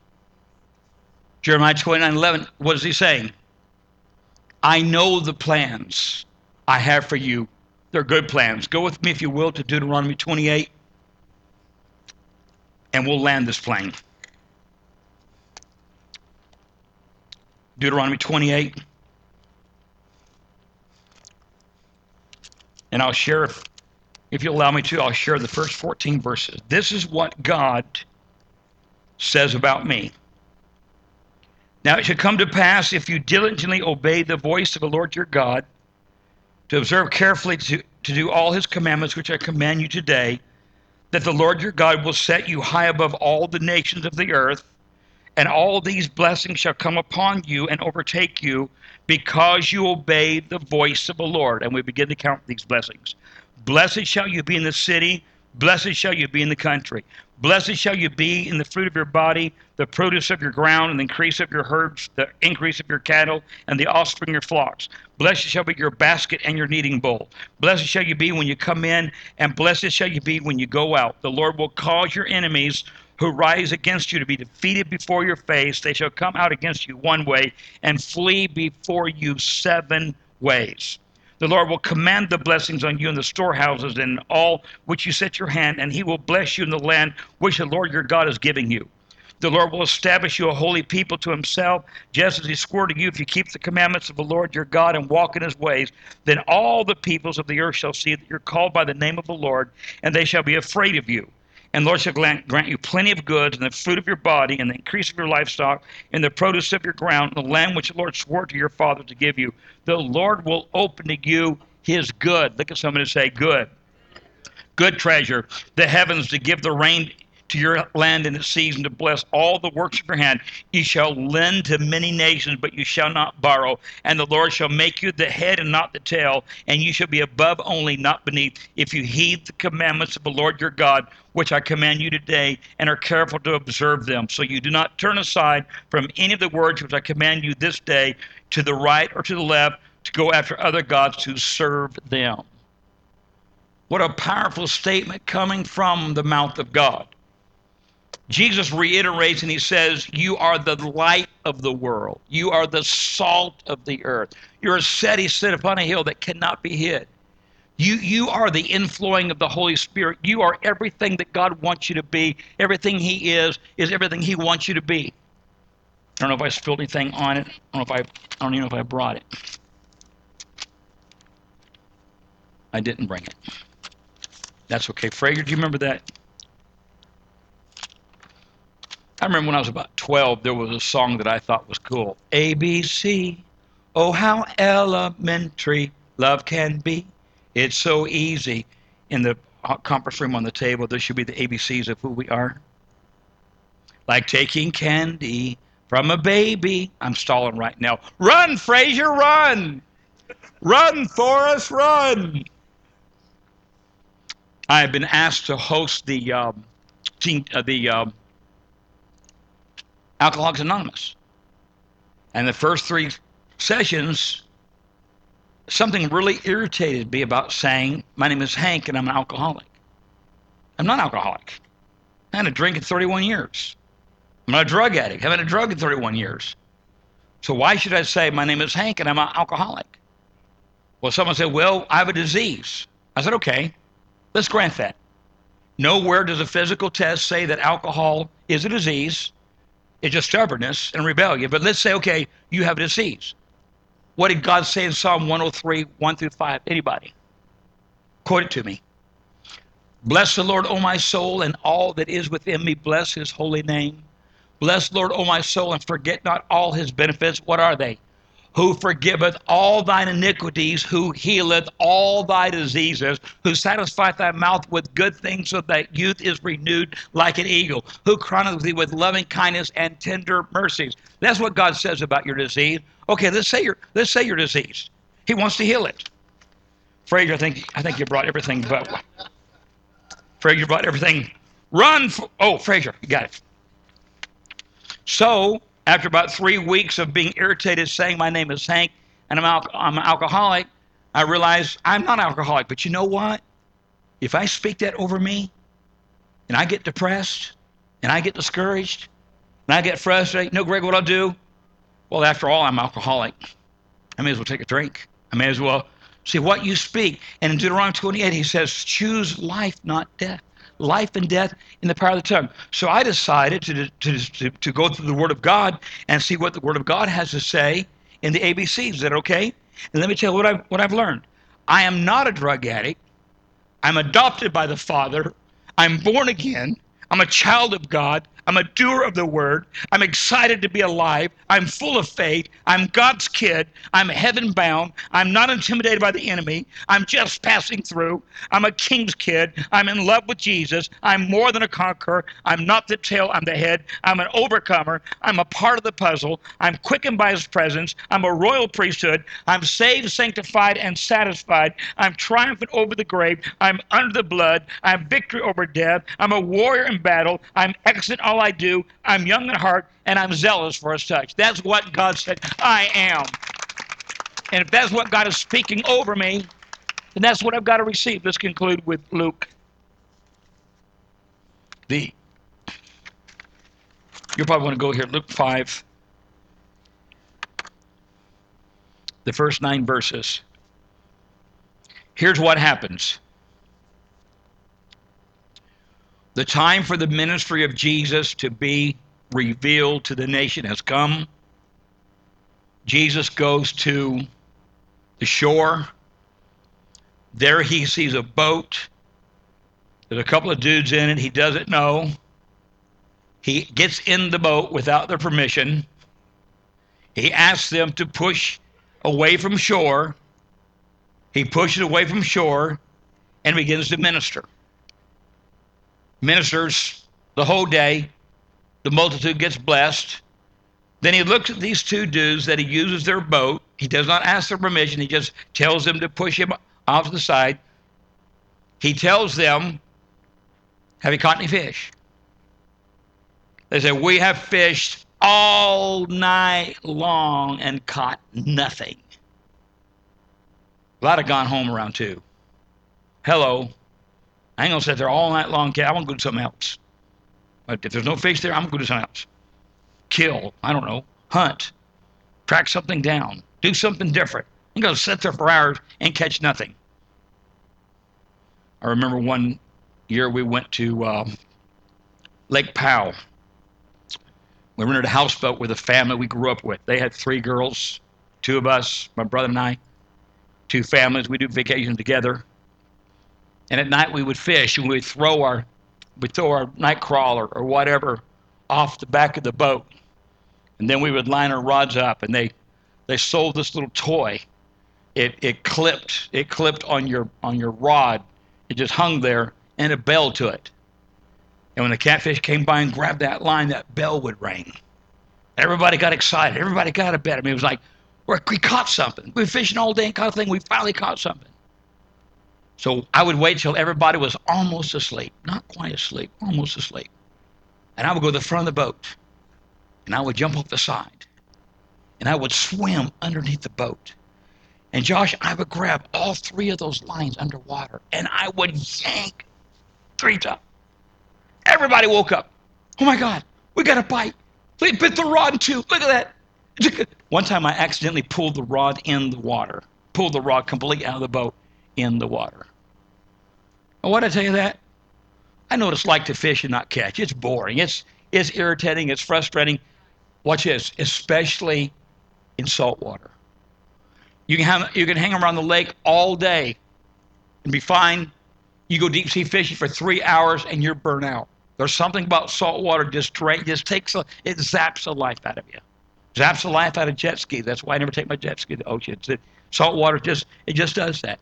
Speaker 1: Jeremiah 29 11, what is he saying? I know the plans I have for you. They're good plans. Go with me, if you will, to Deuteronomy 28, and we'll land this plane. Deuteronomy 28. And I'll share, if, you allow me to, I'll share the first 14 verses. This is what God says about me. Now it shall come to pass if you diligently obey the voice of the Lord your God, to observe carefully to, to do all his commandments which I command you today, that the Lord your God will set you high above all the nations of the earth And all these blessings shall come upon you and overtake you because you obey the voice of the Lord. And we begin to count these blessings. Blessed shall you be in the city, blessed shall you be in the country. Blessed shall you be in the fruit of your body, the produce of your ground, and the increase of your herds, the increase of your cattle, and the offspring of your flocks. Blessed shall be your basket and your kneading bowl. Blessed shall you be when you come in, and blessed shall you be when you go out. The Lord will cause your enemies who rise against you to be defeated before your face. They shall come out against you one way and flee before you seven ways. The Lord will command the blessings on you in the storehouses and all which you set your hand, and he will bless you in the land which the Lord your God is giving you. The Lord will establish you a holy people to himself, just as he swore to you, if you keep the commandments of the Lord your God and walk in his ways, then all the peoples of the earth shall see that you're called by the name of the Lord, and they shall be afraid of you. And Lord shall grant you plenty of goods, and the fruit of your body, and the increase of your livestock, and the produce of your ground, and the land which the Lord swore to your father to give you. The Lord will open to you his good. Look at somebody and say, good. Good treasure. The heavens to give the rain to your land in the season to bless all the works of your hand. You shall lend to many nations, but you shall not borrow. And the Lord shall make you the head and not the tail, and you shall be above only, not beneath, if you heed the commandments of the Lord your God, which I command you today, and are careful to observe them. So you do not turn aside from any of the words which I command you this day to the right or to the left to go after other gods to serve them. What a powerful statement coming from the mouth of God. Jesus reiterates and he says, You are the light of the world. You are the salt of the earth. You're a city set upon a hill that cannot be hid. You, you are the inflowing of the Holy Spirit. You are everything that God wants you to be. Everything He is, is everything He wants you to be. I don't know if I spilled anything on it. I don't know if I, I don't even know if I brought it. I didn't bring it. That's okay. Frager, do you remember that? I remember when I was about 12, there was a song that I thought was cool. ABC, oh, how elementary love can be. It's so easy. In the conference room on the table, there should be the ABCs of who we are. Like taking candy from a baby. I'm stalling right now. Run, Frazier, run! Run, Forrest, run! I have been asked to host the um, teen, uh, the um, Alcoholics Anonymous. And the first three sessions, something really irritated me about saying, My name is Hank and I'm an alcoholic. I'm not an alcoholic. I had a drink in 31 years. I'm not a drug addict. I haven't had a drug in 31 years. So why should I say, My name is Hank and I'm an alcoholic? Well, someone said, Well, I have a disease. I said, Okay, let's grant that. Nowhere does a physical test say that alcohol is a disease it's just stubbornness and rebellion. But let's say, okay, you have a disease. What did God say in Psalm 103, 1 through 5? Anybody? Quote it to me. Bless the Lord, O my soul, and all that is within me. Bless his holy name. Bless Lord, O my soul, and forget not all his benefits. What are they? Who forgiveth all thine iniquities, who healeth all thy diseases, who satisfieth thy mouth with good things, so that youth is renewed like an eagle, who crowneth thee with loving kindness and tender mercies. That's what God says about your disease. Okay, let's say your let's say your disease. He wants to heal it. Frazier, I think I think you brought everything but Fraser brought everything. Run for, oh Frazier, you got it. So after about three weeks of being irritated, saying my name is Hank and I'm, al- I'm an alcoholic, I realized I'm not alcoholic. But you know what? If I speak that over me and I get depressed and I get discouraged and I get frustrated, no, Greg, what I'll do? Well, after all, I'm alcoholic. I may as well take a drink. I may as well see what you speak. And in Deuteronomy 28, he says, choose life, not death life and death in the power of the tongue. So I decided to, to, to, to go through the Word of God and see what the Word of God has to say in the ABCs. Is that okay? And let me tell you what I've, what I've learned. I am not a drug addict. I'm adopted by the Father. I'm born again. I'm a child of God. I'm a doer of the word. I'm excited to be alive. I'm full of faith. I'm God's kid. I'm heaven bound. I'm not intimidated by the enemy. I'm just passing through. I'm a king's kid. I'm in love with Jesus. I'm more than a conqueror. I'm not the tail, I'm the head. I'm an overcomer. I'm a part of the puzzle. I'm quickened by his presence. I'm a royal priesthood. I'm saved, sanctified, and satisfied. I'm triumphant over the grave. I'm under the blood. I'm victory over death. I'm a warrior in battle. I'm excellent all I do. I'm young at heart, and I'm zealous for his touch. That's what God said I am. And if that's what God is speaking over me, then that's what I've got to receive. Let's conclude with Luke. The you probably want to go here, Luke 5. The first nine verses. Here's what happens. The time for the ministry of Jesus to be revealed to the nation has come. Jesus goes to the shore. There he sees a boat. There's a couple of dudes in it. He doesn't know. He gets in the boat without their permission. He asks them to push away from shore. He pushes away from shore and begins to minister. Ministers the whole day. The multitude gets blessed. Then he looks at these two dudes that he uses their boat. He does not ask their permission. He just tells them to push him off to the side. He tells them, Have you caught any fish? They say, We have fished all night long and caught nothing. A lot have gone home around two. Hello. I ain't gonna sit there all night long. I'm gonna go do something else. But if there's no fish there, I'm gonna go do something else. Kill. I don't know. Hunt. Track something down. Do something different. I'm gonna sit there for hours and catch nothing. I remember one year we went to um, Lake Powell. We rented a houseboat with a family we grew up with. They had three girls, two of us, my brother and I, two families. We do vacation together. And at night we would fish and we'd throw our we'd throw our night crawler or whatever off the back of the boat. And then we would line our rods up and they they sold this little toy. It it clipped it clipped on your on your rod. It just hung there and a bell to it. And when the catfish came by and grabbed that line, that bell would ring. Everybody got excited. Everybody got a bet. I mean, it was like, we caught something. We were fishing all day and caught a thing. We finally caught something. So I would wait till everybody was almost asleep, not quite asleep, almost asleep. And I would go to the front of the boat and I would jump off the side and I would swim underneath the boat. And Josh, I would grab all three of those lines underwater and I would yank three times. Everybody woke up. Oh my God, we got a bite. They bit the rod in two. Look at that. [LAUGHS] One time I accidentally pulled the rod in the water, pulled the rod completely out of the boat in the water. And why did I tell you that? I know what it's like to fish and not catch. It's boring. It's it's irritating. It's frustrating. Watch this, especially in salt water. You can have you can hang around the lake all day and be fine. You go deep sea fishing for three hours and you're burnt out. There's something about salt water just drain, just takes a, it zaps the life out of you. Zaps the life out of jet ski. That's why I never take my jet ski to the ocean. It's, salt water just it just does that.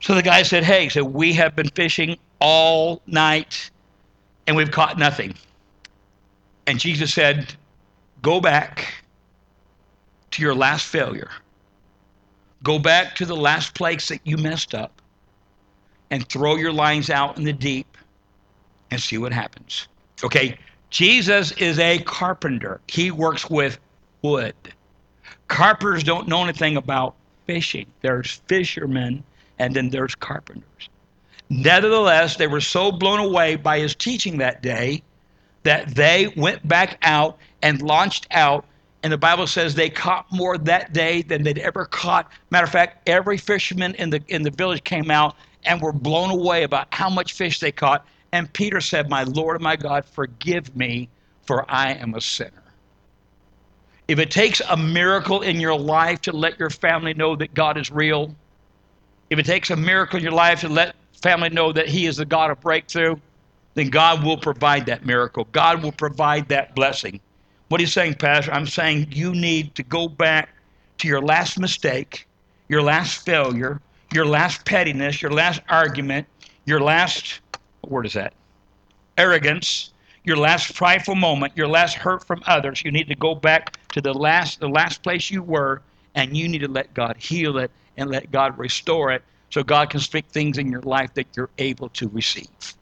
Speaker 1: So the guy said, "Hey, so we have been fishing all night, and we've caught nothing." And Jesus said, "Go back to your last failure. Go back to the last place that you messed up, and throw your lines out in the deep, and see what happens. Okay, Jesus is a carpenter, he works with wood. Carpenters don't know anything about fishing. There's fishermen, and then there's carpenters. Nevertheless, they were so blown away by his teaching that day that they went back out and launched out. And the Bible says they caught more that day than they'd ever caught. Matter of fact, every fisherman in the in the village came out and were blown away about how much fish they caught and Peter said, My Lord and my God, forgive me, for I am a sinner. If it takes a miracle in your life to let your family know that God is real, if it takes a miracle in your life to let family know that He is the God of breakthrough, then God will provide that miracle. God will provide that blessing. What are you saying, Pastor? I'm saying you need to go back to your last mistake, your last failure, your last pettiness, your last argument, your last, what word is that? Arrogance, your last prideful moment, your last hurt from others. You need to go back to the last, the last place you were, and you need to let God heal it and let God restore it so God can speak things in your life that you're able to receive.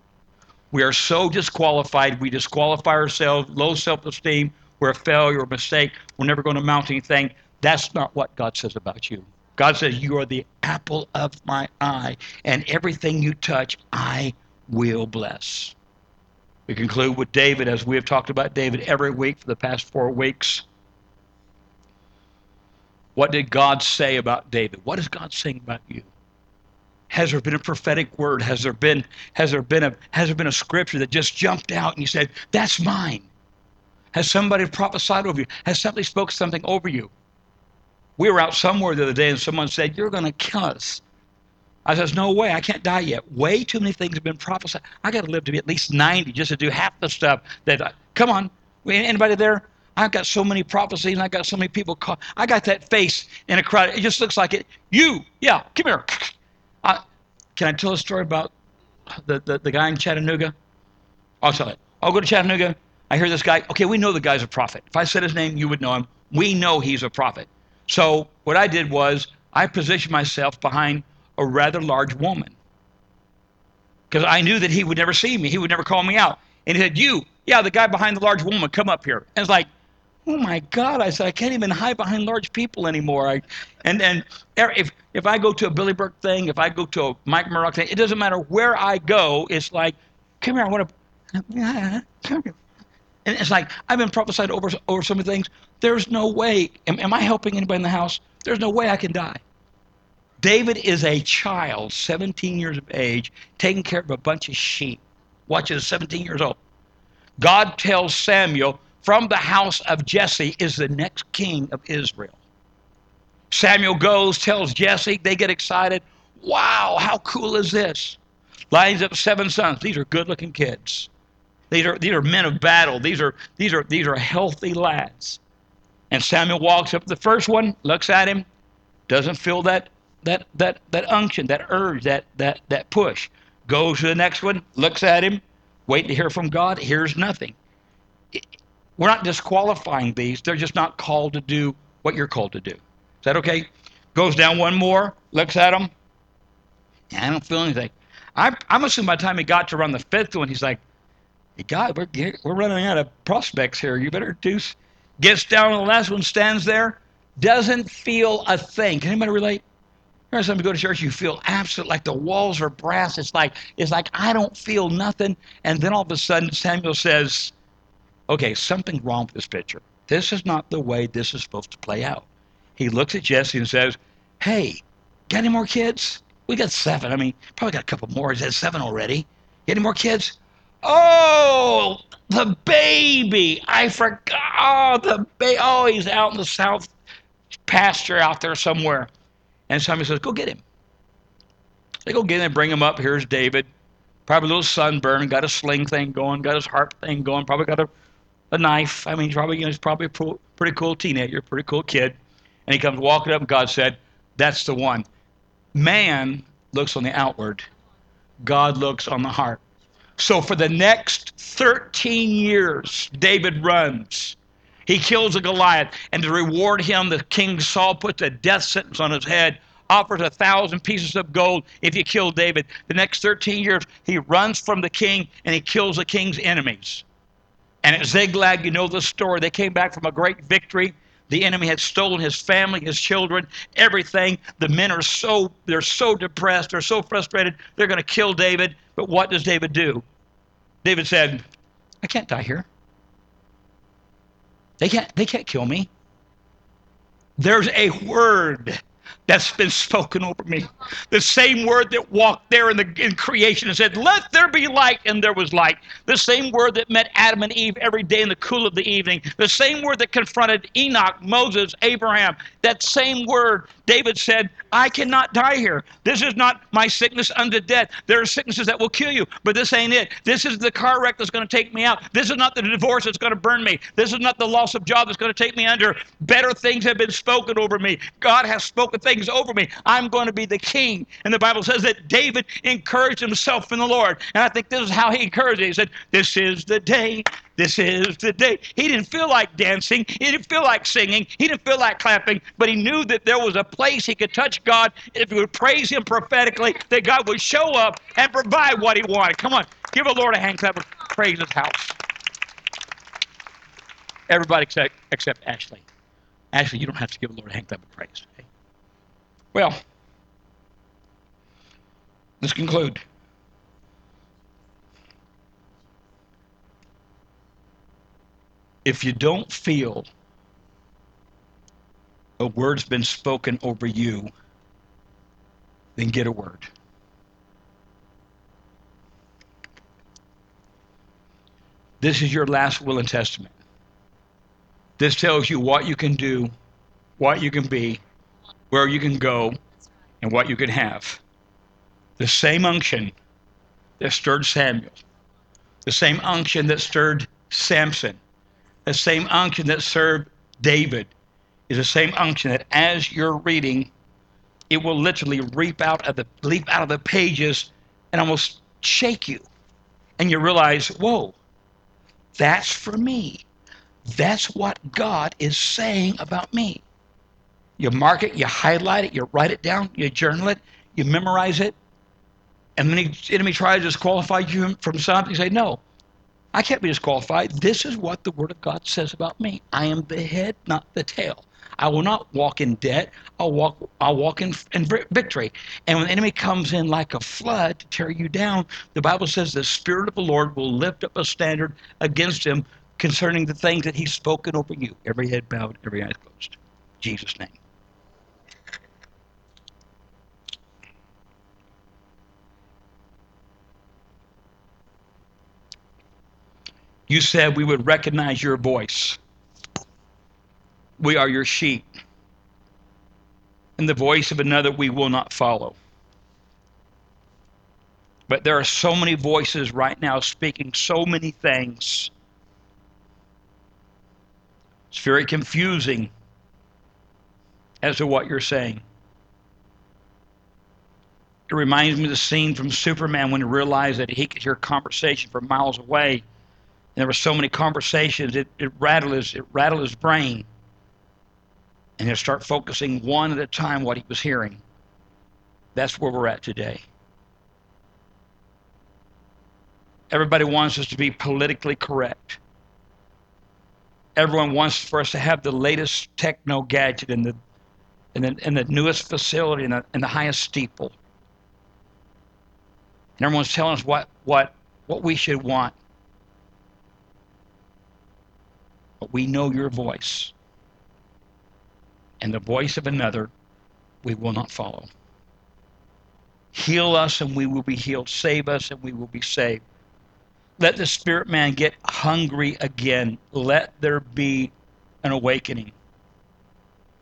Speaker 1: We are so disqualified. We disqualify ourselves, low self esteem. We're a failure, a mistake. We're never going to mount anything. That's not what God says about you. God says, You are the apple of my eye, and everything you touch, I will bless. We conclude with David, as we have talked about David every week for the past four weeks. What did God say about David? What is God saying about you? Has there been a prophetic word? Has there been has there been a has there been a scripture that just jumped out and you said, That's mine? Has somebody prophesied over you? Has somebody spoke something over you? We were out somewhere the other day and someone said, You're gonna kill us. I says, No way, I can't die yet. Way too many things have been prophesied. I gotta live to be at least 90 just to do half the stuff that I, come on. Anybody there? I've got so many prophecies and I got so many people call. I got that face in a crowd. It just looks like it. You, yeah, come here. I, can I tell a story about the, the, the guy in Chattanooga? I'll tell it. I'll go to Chattanooga. I hear this guy. Okay, we know the guy's a prophet. If I said his name, you would know him. We know he's a prophet. So what I did was I positioned myself behind a rather large woman because I knew that he would never see me. He would never call me out. And he said, You, yeah, the guy behind the large woman, come up here. And it's like, oh my God, I said, I can't even hide behind large people anymore. I, and then er, if, if I go to a Billy Burke thing, if I go to a Mike Murdock thing, it doesn't matter where I go, it's like, come here, I want to, come here. And it's like, I've been prophesied over, over some the things. There's no way, am, am I helping anybody in the house? There's no way I can die. David is a child, 17 years of age, taking care of a bunch of sheep. Watch it, 17 years old. God tells Samuel, from the house of Jesse is the next king of Israel. Samuel goes, tells Jesse, they get excited. Wow, how cool is this? Lines up seven sons. These are good looking kids. These are, these are men of battle. These are, these, are, these are healthy lads. And Samuel walks up to the first one, looks at him, doesn't feel that, that, that, that unction, that urge, that, that, that push. Goes to the next one, looks at him, wait to hear from God, hears nothing. We're not disqualifying these. They're just not called to do what you're called to do. Is that okay? Goes down one more, looks at them. I don't feel anything. I, I'm assuming by the time he got to run the fifth one, he's like, hey, God, we're, we're running out of prospects here. You better do. Gets down to the last one, stands there, doesn't feel a thing. Can anybody relate? Every time you go to church, you feel absolute like the walls are brass. It's like it's like I don't feel nothing. And then all of a sudden, Samuel says, okay, something wrong with this picture. This is not the way this is supposed to play out. He looks at Jesse and says, hey, got any more kids? We got seven. I mean, probably got a couple more. He said seven already. Got any more kids? Oh, the baby. I forgot. Oh, the baby. Oh, he's out in the south pasture out there somewhere. And somebody says, go get him. They go get him bring him up. Here's David. Probably a little sunburn, got a sling thing going, got his harp thing going, probably got a a knife. I mean, he's probably you know, he's probably a pro, pretty cool teenager, pretty cool kid. And he comes walking up, and God said, "That's the one." Man looks on the outward, God looks on the heart. So for the next 13 years, David runs. He kills a Goliath, and to reward him, the king Saul puts a death sentence on his head, offers a thousand pieces of gold if you kill David. The next 13 years, he runs from the king and he kills the king's enemies. And at Ziklag, you know the story. They came back from a great victory. The enemy had stolen his family, his children, everything. The men are so they're so depressed, they're so frustrated, they're going to kill David. But what does David do? David said, I can't die here. They can't they can't kill me. There's a word that's been spoken over me. The same word that walked there in the in creation and said, "Let there be light," and there was light. The same word that met Adam and Eve every day in the cool of the evening. The same word that confronted Enoch, Moses, Abraham. That same word David said, I cannot die here. This is not my sickness unto death. There are sicknesses that will kill you, but this ain't it. This is the car wreck that's going to take me out. This is not the divorce that's going to burn me. This is not the loss of job that's going to take me under. Better things have been spoken over me. God has spoken things over me. I'm going to be the king. And the Bible says that David encouraged himself in the Lord. And I think this is how he encouraged it. He said, This is the day this is the day. He didn't feel like dancing. He didn't feel like singing. He didn't feel like clapping, but he knew that there was a place he could touch God if he would praise him prophetically, that God would show up and provide what he wanted. Come on, give the Lord a hand clap of praise his house. Everybody except, except Ashley. Ashley, you don't have to give the Lord a hand clap of praise. Okay? Well, let's conclude. If you don't feel a word's been spoken over you, then get a word. This is your last will and testament. This tells you what you can do, what you can be, where you can go, and what you can have. The same unction that stirred Samuel, the same unction that stirred Samson, the same unction that served David is the same unction that as you're reading, it will literally reap out of the leap out of the pages and almost shake you. And you realize, whoa, that's for me. That's what God is saying about me. You mark it, you highlight it, you write it down, you journal it, you memorize it. And when the enemy tries to disqualify you from something, you say, no, I can't be disqualified. This is what the Word of God says about me. I am the head, not the tail. I will not walk in debt. I'll walk. I'll walk in, in victory. And when the enemy comes in like a flood to tear you down, the Bible says the Spirit of the Lord will lift up a standard against him concerning the things that He's spoken over you. Every head bowed, every eye closed. Jesus' name. You said we would recognize your voice. We are your sheep. And the voice of another we will not follow. But there are so many voices right now speaking so many things. It's very confusing as to what you're saying. It reminds me of the scene from Superman when he realized that he could hear conversation from miles away there were so many conversations, it, it rattled his it rattled his brain. And he'll start focusing one at a time what he was hearing. That's where we're at today. Everybody wants us to be politically correct. Everyone wants for us to have the latest techno gadget and the and the, and the newest facility and the, and the highest steeple. And everyone's telling us what, what, what we should want. But we know your voice. And the voice of another we will not follow. Heal us and we will be healed. Save us and we will be saved. Let the spirit man get hungry again. Let there be an awakening.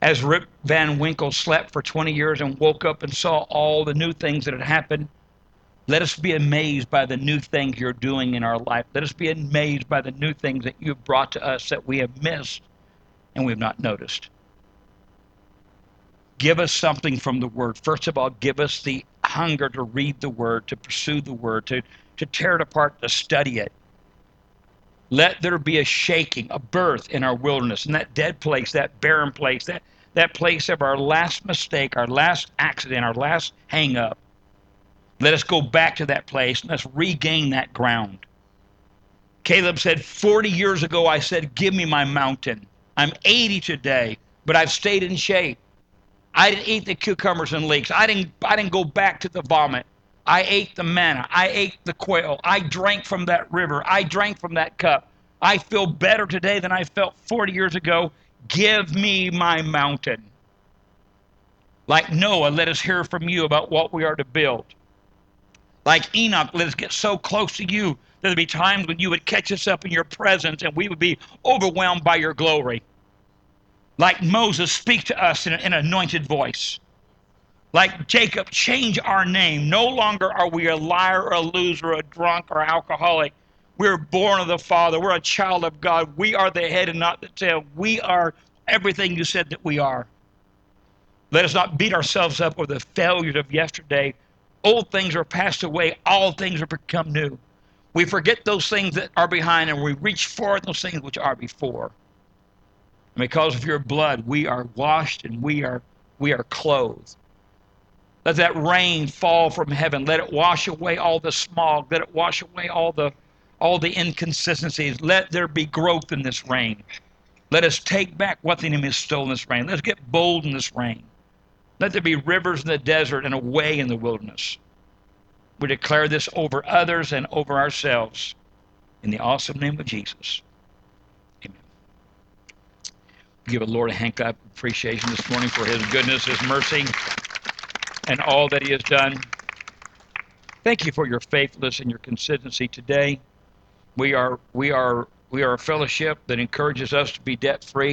Speaker 1: As Rip Van Winkle slept for 20 years and woke up and saw all the new things that had happened, let us be amazed by the new things you're doing in our life. Let us be amazed by the new things that you've brought to us that we have missed and we have not noticed. Give us something from the Word. First of all, give us the hunger to read the Word, to pursue the Word, to, to tear it apart, to study it. Let there be a shaking, a birth in our wilderness, in that dead place, that barren place, that, that place of our last mistake, our last accident, our last hang up. Let us go back to that place let's regain that ground. Caleb said, 40 years ago, I said, Give me my mountain. I'm 80 today, but I've stayed in shape. I didn't eat the cucumbers and leeks. I didn't, I didn't go back to the vomit. I ate the manna. I ate the quail. I drank from that river. I drank from that cup. I feel better today than I felt 40 years ago. Give me my mountain. Like Noah, let us hear from you about what we are to build. Like Enoch, let us get so close to you that there'd be times when you would catch us up in your presence and we would be overwhelmed by your glory. Like Moses, speak to us in an anointed voice. Like Jacob, change our name. No longer are we a liar or a loser, or a drunk or alcoholic. We're born of the Father. We're a child of God. We are the head and not the tail. We are everything you said that we are. Let us not beat ourselves up over the failures of yesterday. Old things are passed away, all things are become new. We forget those things that are behind and we reach forward those things which are before. And because of your blood, we are washed and we are we are clothed. Let that rain fall from heaven. Let it wash away all the smog. Let it wash away all the all the inconsistencies. Let there be growth in this rain. Let us take back what the enemy has stolen this rain. Let's get bold in this rain. Let there be rivers in the desert and a way in the wilderness. We declare this over others and over ourselves. In the awesome name of Jesus. Amen. Give the Lord a hand clap appreciation this morning for his goodness, his mercy, and all that he has done. Thank you for your faithfulness and your consistency today. We are we are we are a fellowship that encourages us to be debt free